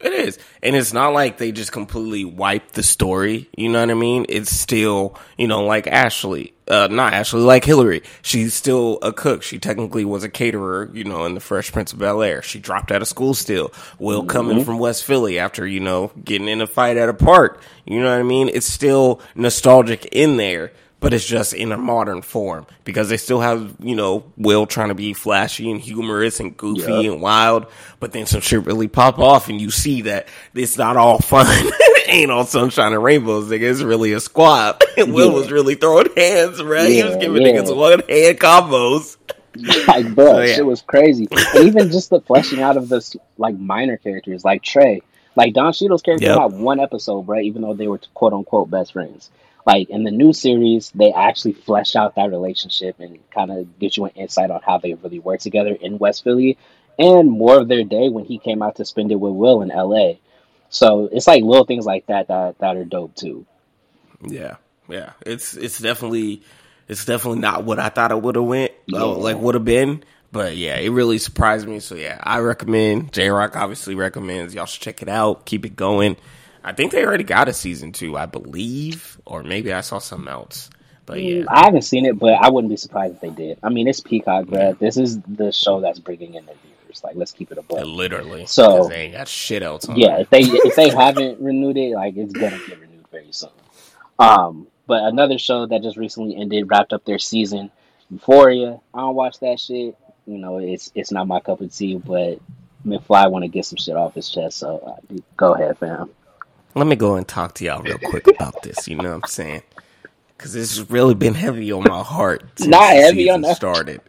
It is. And it's not like they just completely wiped the story. You know what I mean? It's still, you know, like Ashley. Uh, not Ashley, like Hillary. She's still a cook. She technically was a caterer, you know, in the Fresh Prince of Bel Air. She dropped out of school still. Will coming from West Philly after, you know, getting in a fight at a park. You know what I mean? It's still nostalgic in there but it's just in a modern form because they still have, you know, Will trying to be flashy and humorous and goofy Yep. and wild, but then some shit really pop off and you see that it's not all fun. Ain't all sunshine and rainbows, nigga. It's really a squad. And Will Yeah. was really throwing hands, right? he was giving yeah. niggas one hand combos. like, bro, yeah. shit was crazy. And even just the fleshing out of this like minor characters, like Tray. Like Don Cheadle's character Yep. had one episode, right? Even though they were quote unquote best friends. Like in the new series, they actually flesh out that relationship and kind of get you an insight on how they really work together in West Philly and more of their day when he came out to spend it with Will in LA. So it's like little things like that that, that are dope too. Yeah, yeah. It's it's definitely it's definitely not what I thought it would have went uh, Yeah. like would have been. But yeah, it really surprised me. So yeah, I recommend. J Rock obviously recommends. Y'all should check it out. Keep it going. I think they already got a season two, I believe, or maybe I saw something else. But yeah, I haven't seen it, but I wouldn't be surprised if they did. I mean, it's Peacock, bruh. This is the show that's bringing in the viewers. Like, let's keep it a buck. literally. So- they ain't got shit else on. Yeah, if they if they haven't renewed it, like it's gonna get renewed very soon. Um, but another show that just recently ended, wrapped up their season, Euphoria. I don't watch that shit. You know, it's it's not my cup of tea. But McFly want to get some shit off his chest, so uh, go ahead, fam. Let me go and talk to y'all real quick about this. You know what I'm saying? Because this has really been heavy on my heart. Since Not heavy on that. started.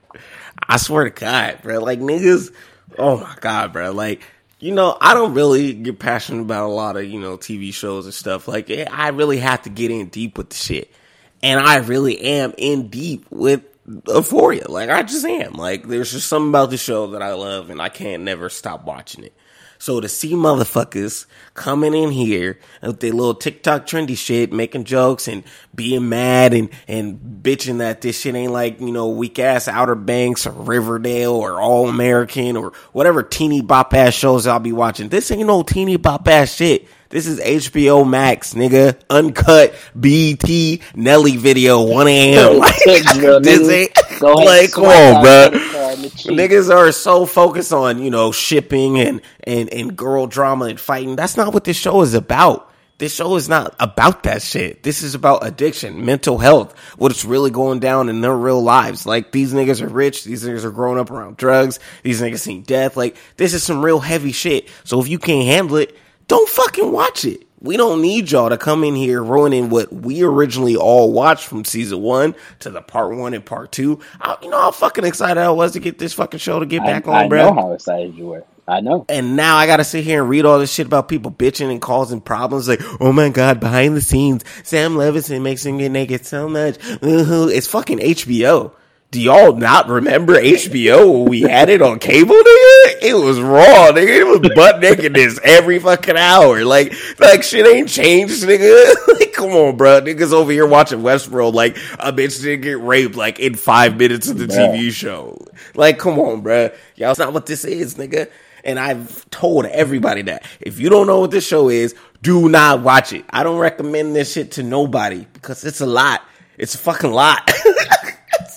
I swear to God, bro. Like niggas. Oh my God, bro. Like you know, I don't really get passionate about a lot of you know TV shows and stuff. Like eh, I really have to get in deep with the shit, and I really am in deep with Euphoria. Like I just am. Like there's just something about the show that I love, and I can't never stop watching it. So to see motherfuckers coming in here with their little TikTok trendy shit, making jokes and being mad and, and bitching that this shit ain't like, you know, weak ass Outer Banks or Riverdale or All American or whatever teeny bop ass shows I'll be watching. This ain't no teeny bop ass shit. This is HBO Max, nigga. Uncut BET Nelly video, 1 a.m. Girl, this ain't, like, come on, bro. Niggas are so focused on, you know, shipping and, and, and girl drama and fighting. That's not what this show is about. This show is not about that shit. This is about addiction, mental health, what's really going down in their real lives. Like, these niggas are rich. These niggas are growing up around drugs. These niggas seen death. Like, this is some real heavy shit. So if you can't handle it, don't fucking watch it. We don't need y'all to come in here ruining what we originally all watched from season one to the part one and part two. I, you know how fucking excited I was to get this fucking show to get I, back I on, bro. I know how excited you were. I know. And now I gotta sit here and read all this shit about people bitching and causing problems. Like, oh my god, behind the scenes, Sam Levinson makes him get naked so much. It's fucking HBO. Do y'all not remember HBO when we had it on cable, nigga? It was raw, nigga. It was butt nakedness every fucking hour. Like, like shit ain't changed, nigga. like, come on, bro. Niggas over here watching Westworld, like a bitch didn't get raped like in five minutes of the Bruh. TV show. Like, come on, bro. Y'all, it's not what this is, nigga. And I've told everybody that if you don't know what this show is, do not watch it. I don't recommend this shit to nobody because it's a lot. It's a fucking lot.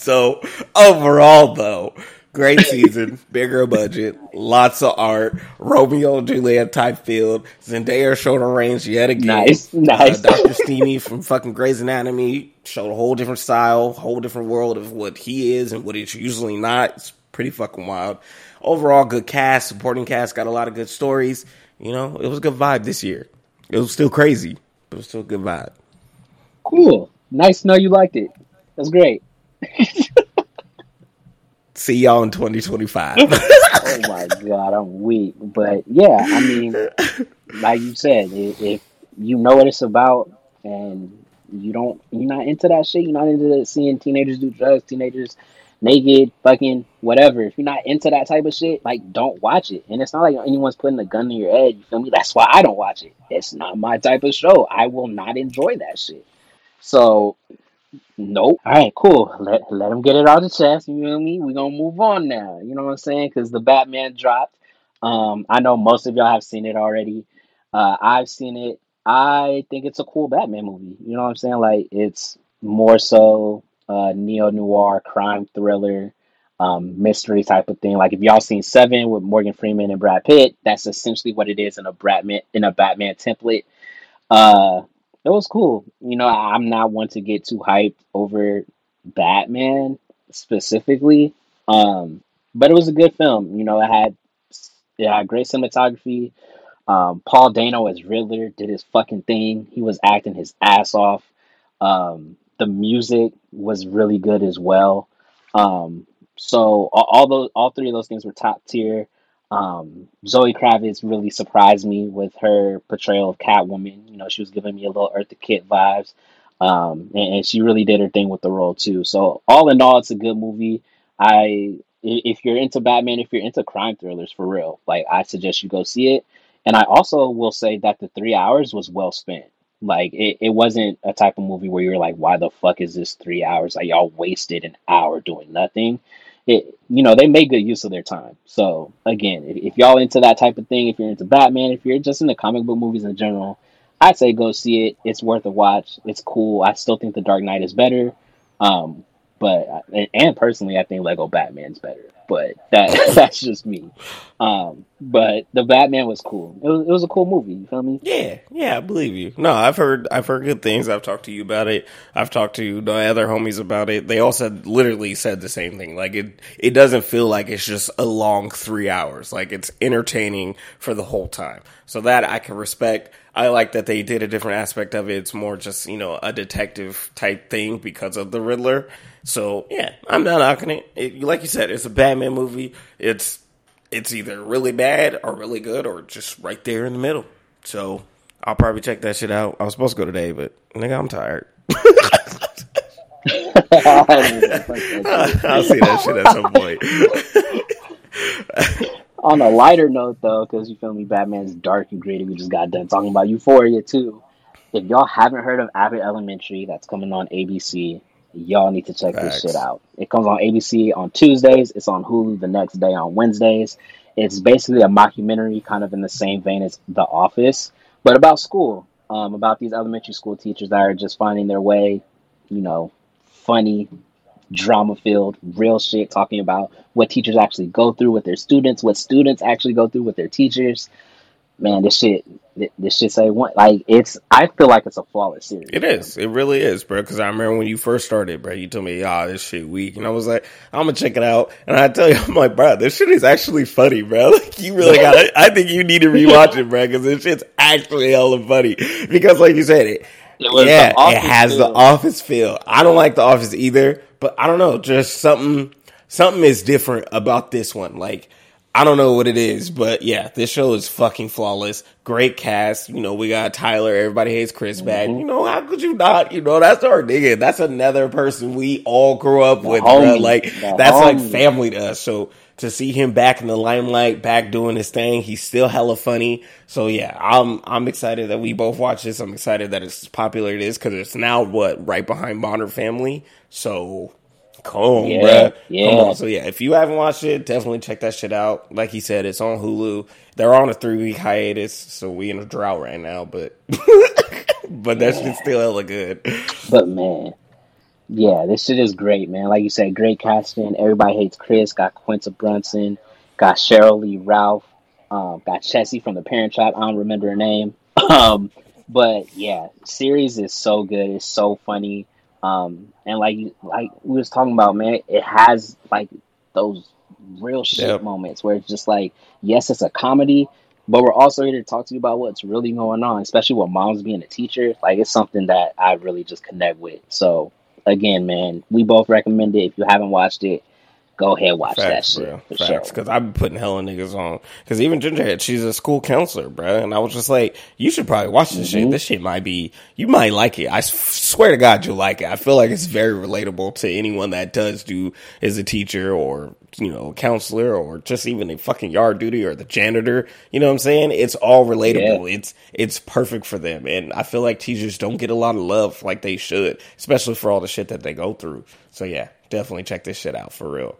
so overall, though, great season, bigger budget, lots of art, Romeo and Juliet type field, Zendaya showed her range yet again. Nice, nice. Uh, Dr. Steamy from fucking Grey's Anatomy showed a whole different style, whole different world of what he is and what he's usually not. It's pretty fucking wild. Overall, good cast, supporting cast, got a lot of good stories. You know, it was a good vibe this year. It was still crazy, but it was still a good vibe. Cool. Nice to know you liked it. That's great. See y'all in 2025. oh my god, I'm weak. But yeah, I mean, like you said, if, if you know what it's about and you don't, you're not into that shit. You're not into seeing teenagers do drugs, teenagers naked, fucking whatever. If you're not into that type of shit, like don't watch it. And it's not like anyone's putting a gun in your head. You feel me? That's why I don't watch it. It's not my type of show. I will not enjoy that shit. So Nope. All right, cool. Let let him get it out of the chest. You feel me? We're gonna move on now. You know what I'm saying? Because the Batman dropped. Um, I know most of y'all have seen it already. Uh, I've seen it. I think it's a cool Batman movie. You know what I'm saying? Like it's more so uh, neo noir crime thriller, um, mystery type of thing. Like if y'all seen Seven with Morgan Freeman and Brad Pitt, that's essentially what it is in a Batman in a Batman template. Uh, it was cool. You know, I'm not one to get too hyped over Batman specifically. Um, but it was a good film. You know, it had it had great cinematography. Um, Paul Dano as Riddler did his fucking thing. He was acting his ass off. Um, the music was really good as well. Um, so all, all those all three of those things were top tier. Um, Zoe Kravitz really surprised me with her portrayal of Catwoman. You know, she was giving me a little Eartha Kitt vibes, um, and, and she really did her thing with the role too. So all in all, it's a good movie. I if you're into Batman, if you're into crime thrillers for real, like I suggest you go see it. And I also will say that the three hours was well spent. Like it, it wasn't a type of movie where you're like, why the fuck is this three hours? Like y'all wasted an hour doing nothing. It you know, they made good use of their time. So again, if, if y'all into that type of thing, if you're into Batman, if you're just into comic book movies in general, I'd say go see it. It's worth a watch. It's cool. I still think The Dark Knight is better. Um, but and personally, I think Lego Batman's better. But that that's just me. Um, but the Batman was cool. It was, it was a cool movie. You feel me? Yeah, yeah, I believe you. No, I've heard I've heard good things. I've talked to you about it. I've talked to the other homies about it. They all said literally said the same thing. Like it it doesn't feel like it's just a long three hours. Like it's entertaining for the whole time. So that I can respect. I like that they did a different aspect of it. It's more just, you know, a detective type thing because of the Riddler. So yeah, I'm not knocking it. it. Like you said, it's a Batman movie. It's it's either really bad or really good or just right there in the middle. So I'll probably check that shit out. I was supposed to go today, but nigga, I'm tired. I'll see that shit at some point. On a lighter note, though, because you feel me, Batman's dark and gritty. We just got done talking about Euphoria too. If y'all haven't heard of Abbott Elementary, that's coming on ABC. Y'all need to check Facts. this shit out. It comes on ABC on Tuesdays. It's on Hulu the next day on Wednesdays. It's basically a mockumentary, kind of in the same vein as The Office, but about school, um, about these elementary school teachers that are just finding their way, you know, funny, drama filled, real shit, talking about what teachers actually go through with their students, what students actually go through with their teachers. Man, this shit this shit say one like it's. I feel like it's a flawless series. It is. It really is, bro. Because I remember when you first started, bro. You told me, "Ah, this shit weak," and I was like, "I'm gonna check it out." And I tell you, I'm like, bro, this shit is actually funny, bro. Like you really got it. I think you need to rewatch it, bro, because this shit's actually hella funny. Because like you said, it. it yeah, it has feel. the office feel. I don't like the office either, but I don't know, just something something is different about this one. Like I don't know what it is, but yeah, this show is fucking flawless. Great cast. You know, we got Tyler. Everybody hates Chris back. Mm-hmm. You know, how could you not? You know, that's our nigga. That's another person we all grew up the with. Like, the that's homie. like family to us. So to see him back in the limelight, back doing his thing, he's still hella funny. So yeah, I'm I'm excited that we both watch this. I'm excited that it's popular it is because it's now what right behind Modern Family. So Come, yeah, bruh. Yeah. Come on. So yeah, if you haven't watched it, definitely check that shit out. Like he said, it's on Hulu. They're on a three week hiatus, so we in a drought right now, but but that yeah. shit's still hella good. But man, yeah, this shit is great, man. Like you said, great casting. Everybody hates Chris. Got Quinta Brunson. Got Sheryl Lee Ralph. Um, got Chessy from the Parent Trap. I don't remember her name. Um, but yeah, series is so good. It's so funny. Um, and like like we was talking about, man, it has like those real shit yep. moments where it's just like, yes, it's a comedy, but we're also here to talk to you about what's really going on, especially with moms being a teacher. Like it's something that I really just connect with. So again, man, we both recommend it. If you haven't watched it, go ahead and watch Facts, that shit. Bro. Facts, because I've been putting hella niggas on. Because even Gingerhead, she's a school counselor, bro. And I was just like, you should probably watch this mm-hmm. shit. This shit might be, you might like it. I swear to God, you'll like it. I feel like it's very relatable to anyone that does do is a teacher or you know, counselor or just even a fucking yard duty or the janitor. You know what I'm saying? It's all relatable. Yeah. It's it's perfect for them. And I feel like teachers don't get a lot of love like they should, especially for all the shit that they go through. So yeah, definitely check this shit out for real.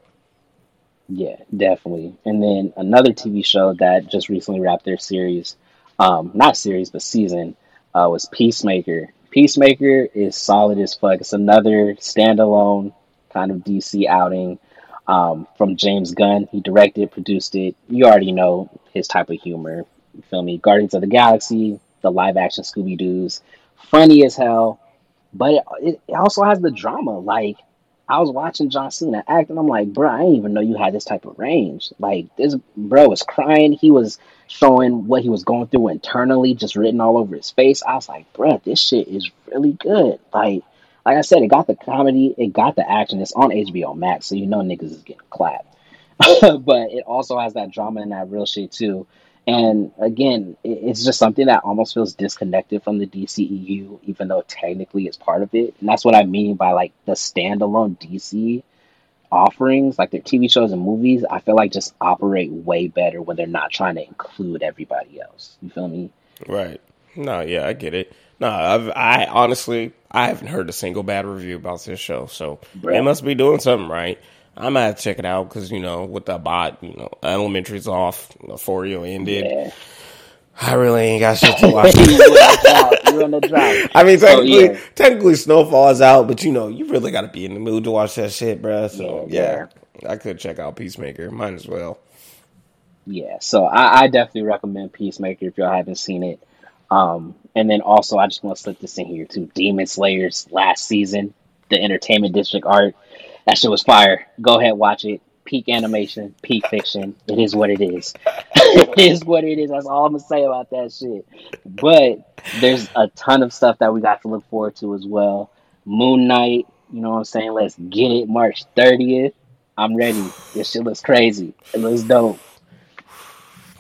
Yeah, definitely. And then another TV show that just recently wrapped their series, um, not series, but season, uh, was Peacemaker. Peacemaker is solid as fuck. It's another standalone kind of DC outing um, from James Gunn. He directed, produced it. You already know his type of humor. You feel me? Guardians of the Galaxy, the live action Scooby Doo's, funny as hell, but it, it also has the drama. Like I was watching John Cena act, and I'm like, bro, I didn't even know you had this type of range. Like this bro was crying. He was showing what he was going through internally, just written all over his face. I was like, bro, this shit is really good. Like, like I said, it got the comedy, it got the action. It's on HBO Max, so you know niggas is getting clapped. but it also has that drama and that real shit too. And again, it's just something that almost feels disconnected from the DCEU, even though technically it's part of it. And that's what I mean by like the standalone DC offerings, like their TV shows and movies. I feel like just operate way better when they're not trying to include everybody else. You feel me? Right. No, yeah, I get it. No, I've, I honestly I haven't heard a single bad review about this show, so Bruh. they must be doing something right. I might have to check it out because you know with Abbott, you know, Elementary's off, Euphoria ended. Yeah. I really ain't got shit to watch. you on the drop. I mean, technically, oh, yeah. technically, Snowfall is out, but you know, you really got to be in the mood to watch that shit, bro. So yeah, yeah, I could check out Peacemaker. Might as well. Yeah, so I, I definitely recommend Peacemaker if y'all haven't seen it. Um, and then also, I just want to slip this in here too. Demon Slayers last season, the Entertainment District arc that shit was fire. Go ahead, watch it. Peak animation, peak fiction. It is what it is. it is what it is. That's all I'm gonna say about that shit. But there's a ton of stuff that we got to look forward to as well. Moon Knight, you know what I'm saying? Let's get it. March 30th. I'm ready. This shit looks crazy. It looks dope.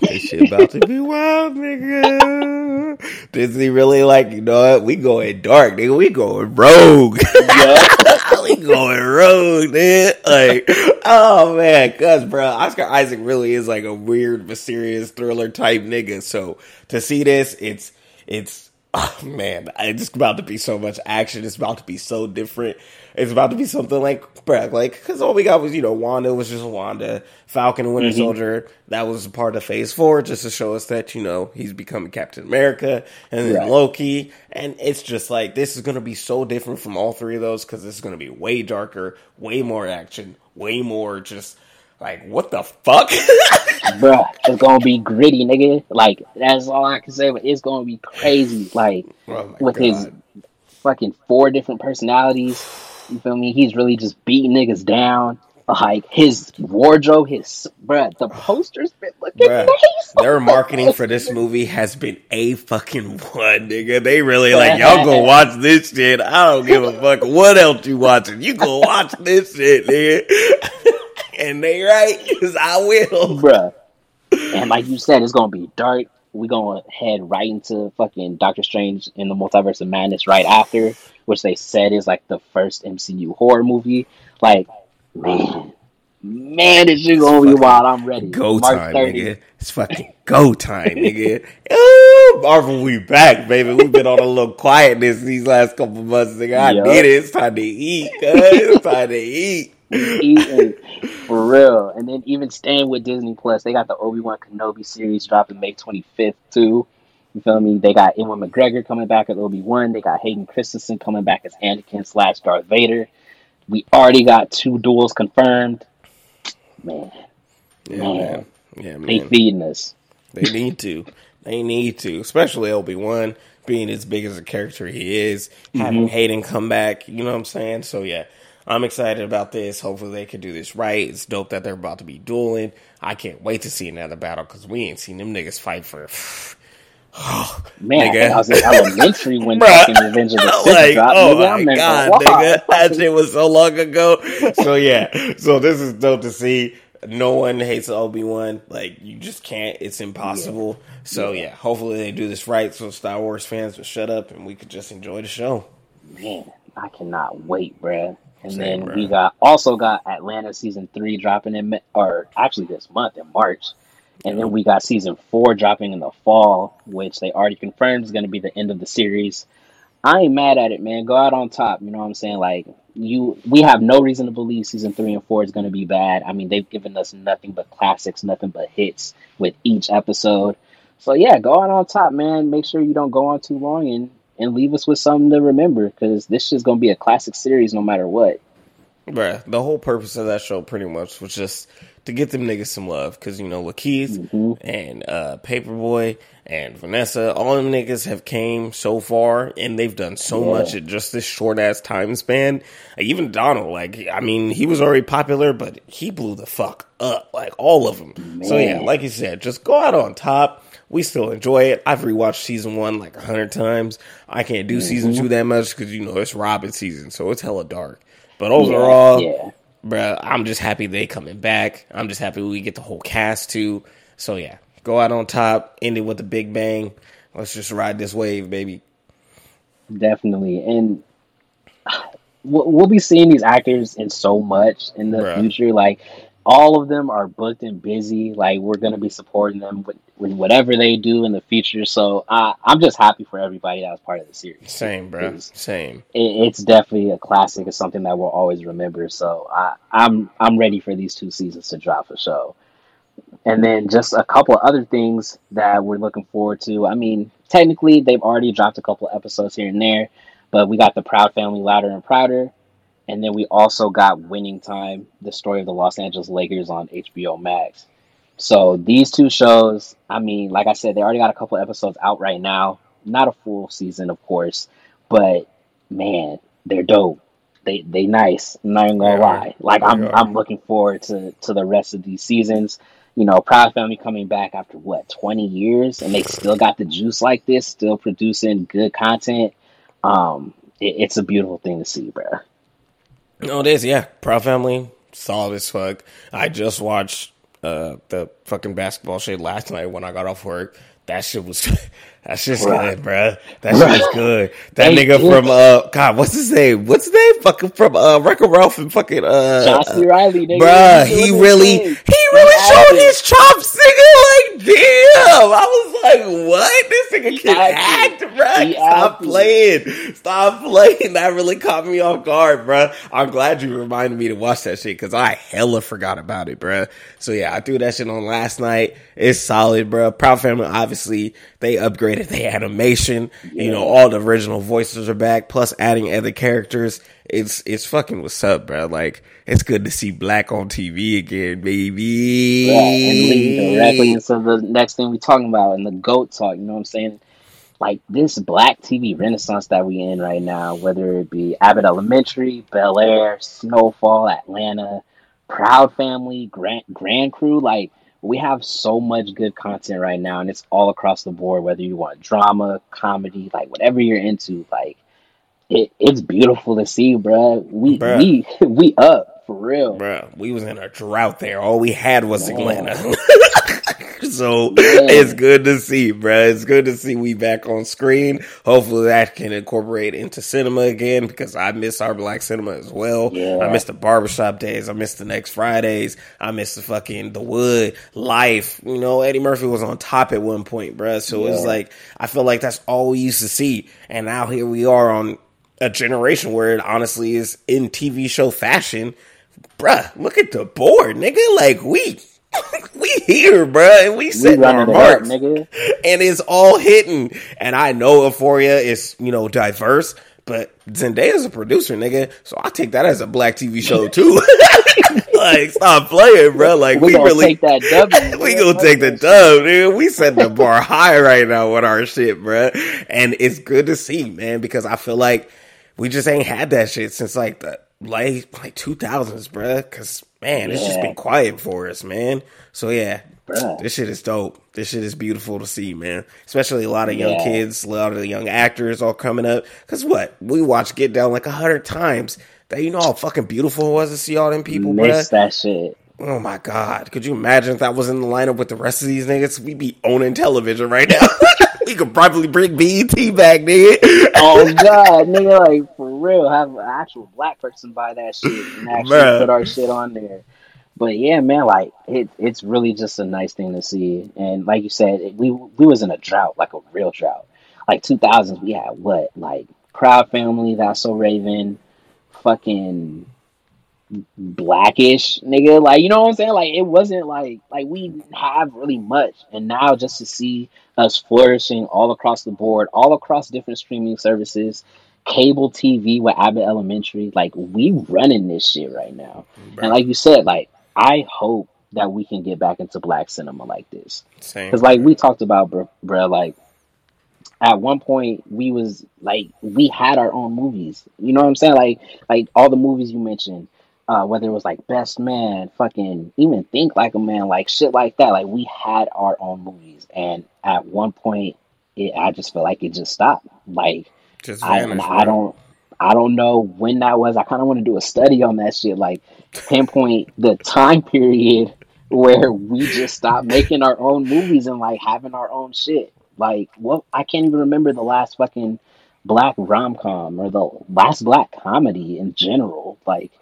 This shit about to be wild, nigga. Disney really like, you know what? We going dark, nigga. We going rogue. we going rogue, dude. Like, oh man, cuz bro, Oscar Isaac really is like a weird, mysterious thriller type nigga. So to see this, it's it's oh man, it's about to be so much action. It's about to be so different. It's about to be something like, bro, like, because all we got was, you know, Wanda was just Wanda. Falcon and Winter mm-hmm. Soldier, that was part of Phase 4, just to show us that, you know, he's becoming Captain America. And then right. Loki. And it's just like, this is going to be so different from all three of those because this is going to be way darker, way more action, way more just like, what the fuck? Bruh, it's gonna be gritty, nigga. Like, that's all I can say, but it's gonna be crazy. Like, oh with God. his fucking four different personalities you feel me? He's really just beating niggas down. Like his wardrobe, his bruh, the posters been looking bruh, nice. Their marketing for this movie has been a fucking one, nigga. They really like y'all go watch this shit. I don't give a fuck what else you watching. You go watch this shit, nigga. and they right, cause I will, bruh. And like you said, it's gonna be dark. We gonna head right into fucking Doctor Strange in the Multiverse of Madness right after which they said is like the first MCU horror movie. Like, man, man, this shit gonna be wild. I'm ready. Go March time, 30. nigga. It's fucking go time, nigga. Ooh, Marvel, we back, baby. We've been on a little quietness these last couple months, nigga. I yep. need it. It's time to eat, cuz. It's time to eat. Eating for real, and then even staying with Disney Plus, they got the Obi Wan Kenobi series dropping May 25th too. You feel me? They got Ewan McGregor coming back as Obi Wan. They got Hayden Christensen coming back as Anakin slash Darth Vader. We already got two duels confirmed. Man, yeah, man, man. yeah, man. They feeding us. They need to. they need to, especially Obi Wan being as big as a character he is, having mm-hmm. Hayden come back. You know what I'm saying? So yeah. I'm excited about this. Hopefully, they can do this right. It's dope that they're about to be dueling. I can't wait to see another battle because we ain't seen them niggas fight for Oh, Man, nigga. I, was in elementary when fucking Revenge of the Sith like, dropped. Oh nigga, my god, nigga, that shit was so long ago. So yeah, so this is dope to see. No one hates Obi Wan. Like you just can't. It's impossible. Yeah. So yeah. yeah. hopefully they do this right, so Star Wars fans will shut up and we could just enjoy the show. Man, I cannot wait, bruh. And Same, then bruh. we got also got Atlanta season three dropping in, or actually this month in March. And then we got season four dropping in the fall, which they already confirmed is going to be the end of the series. I ain't mad at it, man. Go out on top. You know what I'm saying? Like you, we have no reason to believe season three and four is going to be bad. I mean, they've given us nothing but classics, nothing but hits with each episode. So yeah, go out on top, man. Make sure you don't go on too long and and leave us with something to remember because this is going to be a classic series no matter what. Bruh, the whole purpose of that show pretty much was just to get them niggas some love because you know Lakeith mm-hmm. and uh, Paper Boi and Vanessa, all them niggas have came so far and they've done so yeah. much in just this short ass time span. Like, even Donald, like I mean, he was already popular, but he blew the fuck up, like all of them. Man. So yeah, like you said, just go out on top. We still enjoy it. I've rewatched season one like a hundred times. I can't do mm-hmm. season two that much because you know it's Robbin' season, so it's hella dark. But overall, yeah. yeah bruh, I'm just happy they coming back. I'm just happy we get the whole cast too. So yeah, go out on top, end it with a big bang. Let's just ride this wave, baby. Definitely, and we'll we'll be seeing these actors in so much in the Bruh. future. Like all of them are booked and busy. Like we're gonna be supporting them with, with whatever they do in the future. So I I'm just happy for everybody that was part of the series. Same, bro. Same. it, it's definitely a classic. It's something that we'll always remember. So I, I'm I'm ready for these two seasons to drop for sure. And then just a couple of other things that we're looking forward to. I mean, technically they've already dropped a couple of episodes here and there, but we got the Proud Family Louder and Prouder, and then we also got Winning Time, the story of the Los Angeles Lakers on HBO Max. So these two shows, I mean, like I said, they already got a couple episodes out right now. Not a full season, of course, but man, they're dope. They they nice. I'm not even gonna lie. Like I'm I'm looking forward to to the rest of these seasons. You know, Proud Family coming back after what 20 years, and they still got the juice like this, still producing good content. Um, it, it's a beautiful thing to see, bro. No, it is. Yeah, Proud Family, solid as fuck. I just watched uh the fucking basketball shit last night when I got off work. That shit was that shit's Bruh. good, bruh. That shit is good. That Hey, nigga dude. from uh God, what's his name? What's his name? Fucking from uh Wreck-It Ralph and fucking uh John C. Reilly, nigga, Bruh, he really he really showed his chops, nigga. Like, damn. I was like, what? This nigga can act, bruh. He Stop playing. Stop playing. That really caught me off guard, bro. I'm glad you reminded me to watch that shit because I hella forgot about it, bro. So yeah, I threw that shit on last night. It's solid, bro. Proud Family, obviously, they upgraded the animation. You know, all the original voices are back, plus adding other characters. It's it's fucking what's up, bro. Like, it's good to see black on TV again, baby. Yeah, and directly into the next thing we're talking about in the goat talk. You know what I'm saying? Like this black TV renaissance that we in right now, whether it be Abbott Elementary, Bel Air, Snowfall, Atlanta, Proud Family, Grand Grand Crew, like we have so much good content right now, and it's all across the board. Whether you want drama, comedy, like whatever you're into, like it, it's beautiful to see, bruh. We Bruh. we we up for real. Bruh, we was in a drought there. All we had was Man. Atlanta. so it's good to see, bruh. It's good to see we back on screen. Hopefully that can incorporate into cinema again because I miss our black cinema as well. Yeah. I miss the barbershop days. I miss the next Fridays. I miss the fucking The Wood, Life. You know, Eddie Murphy was on top at one point, bruh. So it's like, I feel like that's all we used to see. And now here we are on a generation where it honestly is in TV show fashion bruh, look at the board, nigga. Like we, we here, bruh, and we set our running up, nigga. and it's all hitting. And I know Euphoria is you know diverse, but Zendaya's a producer, nigga. So I take that as a black TV show too. like, stop playing, bruh. Like We we, gonna really. take that W. we gonna take the dub, dude. We set the bar high right now with our shit, bruh. And it's good to see, man, because I feel like we just ain't had that shit since like the late like two thousands, bruh. Cause man, it's just been quiet for us, man. So yeah, Bruh. this shit is dope. This shit is beautiful to see, man. Especially a lot of young Yeah. kids, a lot of the young actors all coming up. Cause what we watched Get Down like a hundred times. That you know how fucking beautiful it was to see all them people. Miss that shit. Oh my god! Could you imagine if that was in the lineup with the rest of these niggas? We'd be owning television right now. we could probably bring BET back, nigga. Oh god, nigga, like real, have an actual black person buy that shit and actually Bruh. put our shit on there. But yeah, man, like it, it's really just a nice thing to see. And like you said, it, we we was in a drought, like a real drought. Like two thousands, we had what, like Proud Family, That's So Raven, fucking blackish nigga like you know what i'm saying like it wasn't like like we have really much and now just to see us flourishing all across the board all across different streaming services cable tv with abbott elementary like we running this shit right now. And like you said like i hope that we can get back into black cinema like this. Because like we talked about bro, bro like at one point we was like we had our own movies. You know what i'm saying? Like like all the movies you mentioned uh whether it was like best man fucking even think like a man like shit like that. Like we had our own movies. And at one point it i just feel like it just stopped. Like Just I, vanished, I don't I don't know when that was. I kind of want to do a study on that shit, like pinpoint the time period where we just stopped making our own movies and like having our own shit. Like, what? I can't even remember the last fucking black rom com or the last black comedy in general. Like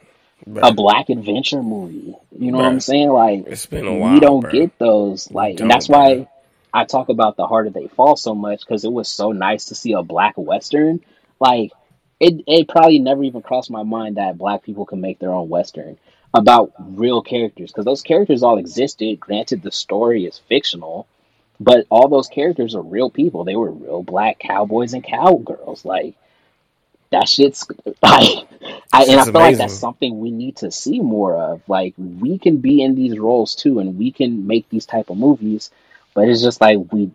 a black adventure movie. You know what I'm saying? Like, it's been a while. we don't bro. get those. Like, and that's why man. I talk about the harder they fall so much because it was so nice to see a black western. Like, it it probably never even crossed my mind that black people can make their own western about real characters because those characters all existed. Granted, the story is fictional, but all those characters are real people. They were real black cowboys and cowgirls. Like that shit's like, I, and I feel like that's something we need to see more of. Like we can be in these roles too, and we can make these type of movies, but it's just like we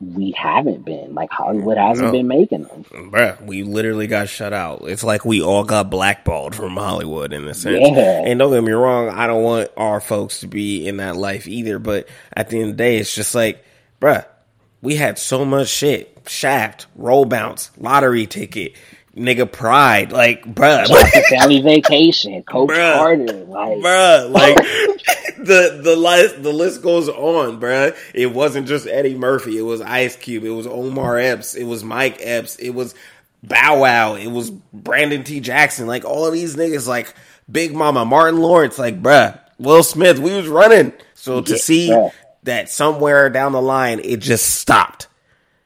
we haven't been. Like Hollywood hasn't No. been making them. Bruh, we literally got shut out. It's like we all got blackballed from Hollywood in a sense. Yeah. And don't get me wrong, I don't want our folks to be in that life either. But at the end of the day, it's just like, bruh, we had so much shit. Shaft, roll bounce, lottery ticket, nigga pride. Like, bruh. Happy Family Vacation, Coach Bruh. Carter, like bruh. Like the the list the list goes on, bruh. It wasn't just Eddie Murphy. It was Ice Cube. It was Omar Epps. It was Mike Epps. It was Bow Wow. It was Brandon T. Jackson. Like all of these niggas, like Big Mama, Martin Lawrence. Like, bruh, Will Smith. We was running. So to Yeah, see that somewhere down the line it just stopped.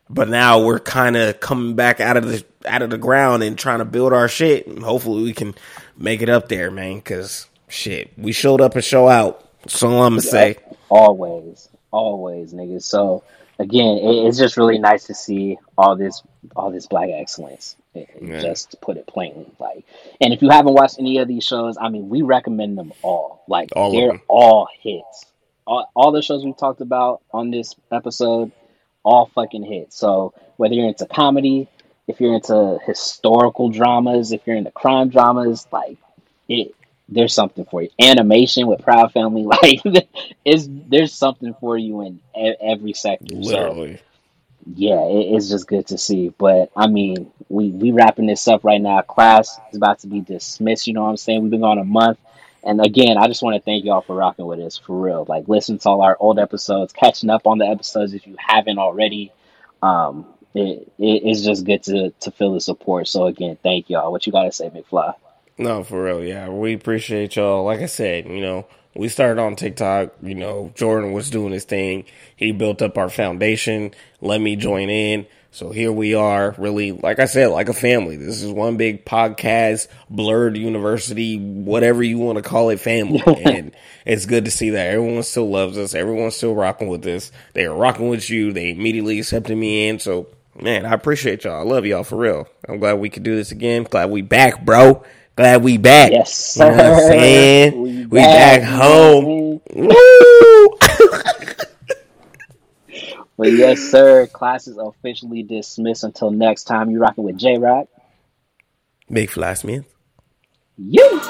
But now we're kind of coming back out of the out of the ground and trying to build our shit. And hopefully we can make it up there, man. Because shit, we showed up and show out. That's all I'm gonna say. always, always, niggas. So again, it, it's just really nice to see all this, all this black excellence. It- it- Yeah. Just to put it plainly, like, and if you haven't watched any of these shows, I mean, we recommend them all. Like, All they're all hits. All, all the shows we talked about on this episode, all fucking hits. So whether you're into comedy, if you're into historical dramas, if you're into crime dramas, like it, there's something for you. Animation with Proud Family, like is there's something for you in every sector. So Literally. yeah, it, it's just good to see. But I mean, we we wrapping this up right now. Class is about to be dismissed. You know what I'm saying? We've been gone a month. And again, I just want to thank y'all for rocking with us for real. Like, listen to all our old episodes, catching up on the episodes if you haven't already. Um, it, it, it's just good to to feel the support. So again, thank y'all. What you gotta say, McFly? No, for real. Yeah, we appreciate y'all. Like I said, you know, we started on TikTok. You know, Jordan was doing his thing. He built up our foundation. Let me join in. So here we are, really, like I said, like a family. This is one big podcast, Blerd University, whatever you want to call it, family. and it's good to see that everyone still loves us. Everyone's still rocking with us. They are rocking with you. They immediately accepted me in. So, man, I appreciate y'all. I love y'all for real. I'm glad we could do this again. Glad we back, bro. Glad we back. Yes, You know what I'm sir. saying? We We back back, home. Woo! But yes, sir. Class is officially dismissed. Until next time, you rocking with J Rock. Big Fly Smith. You.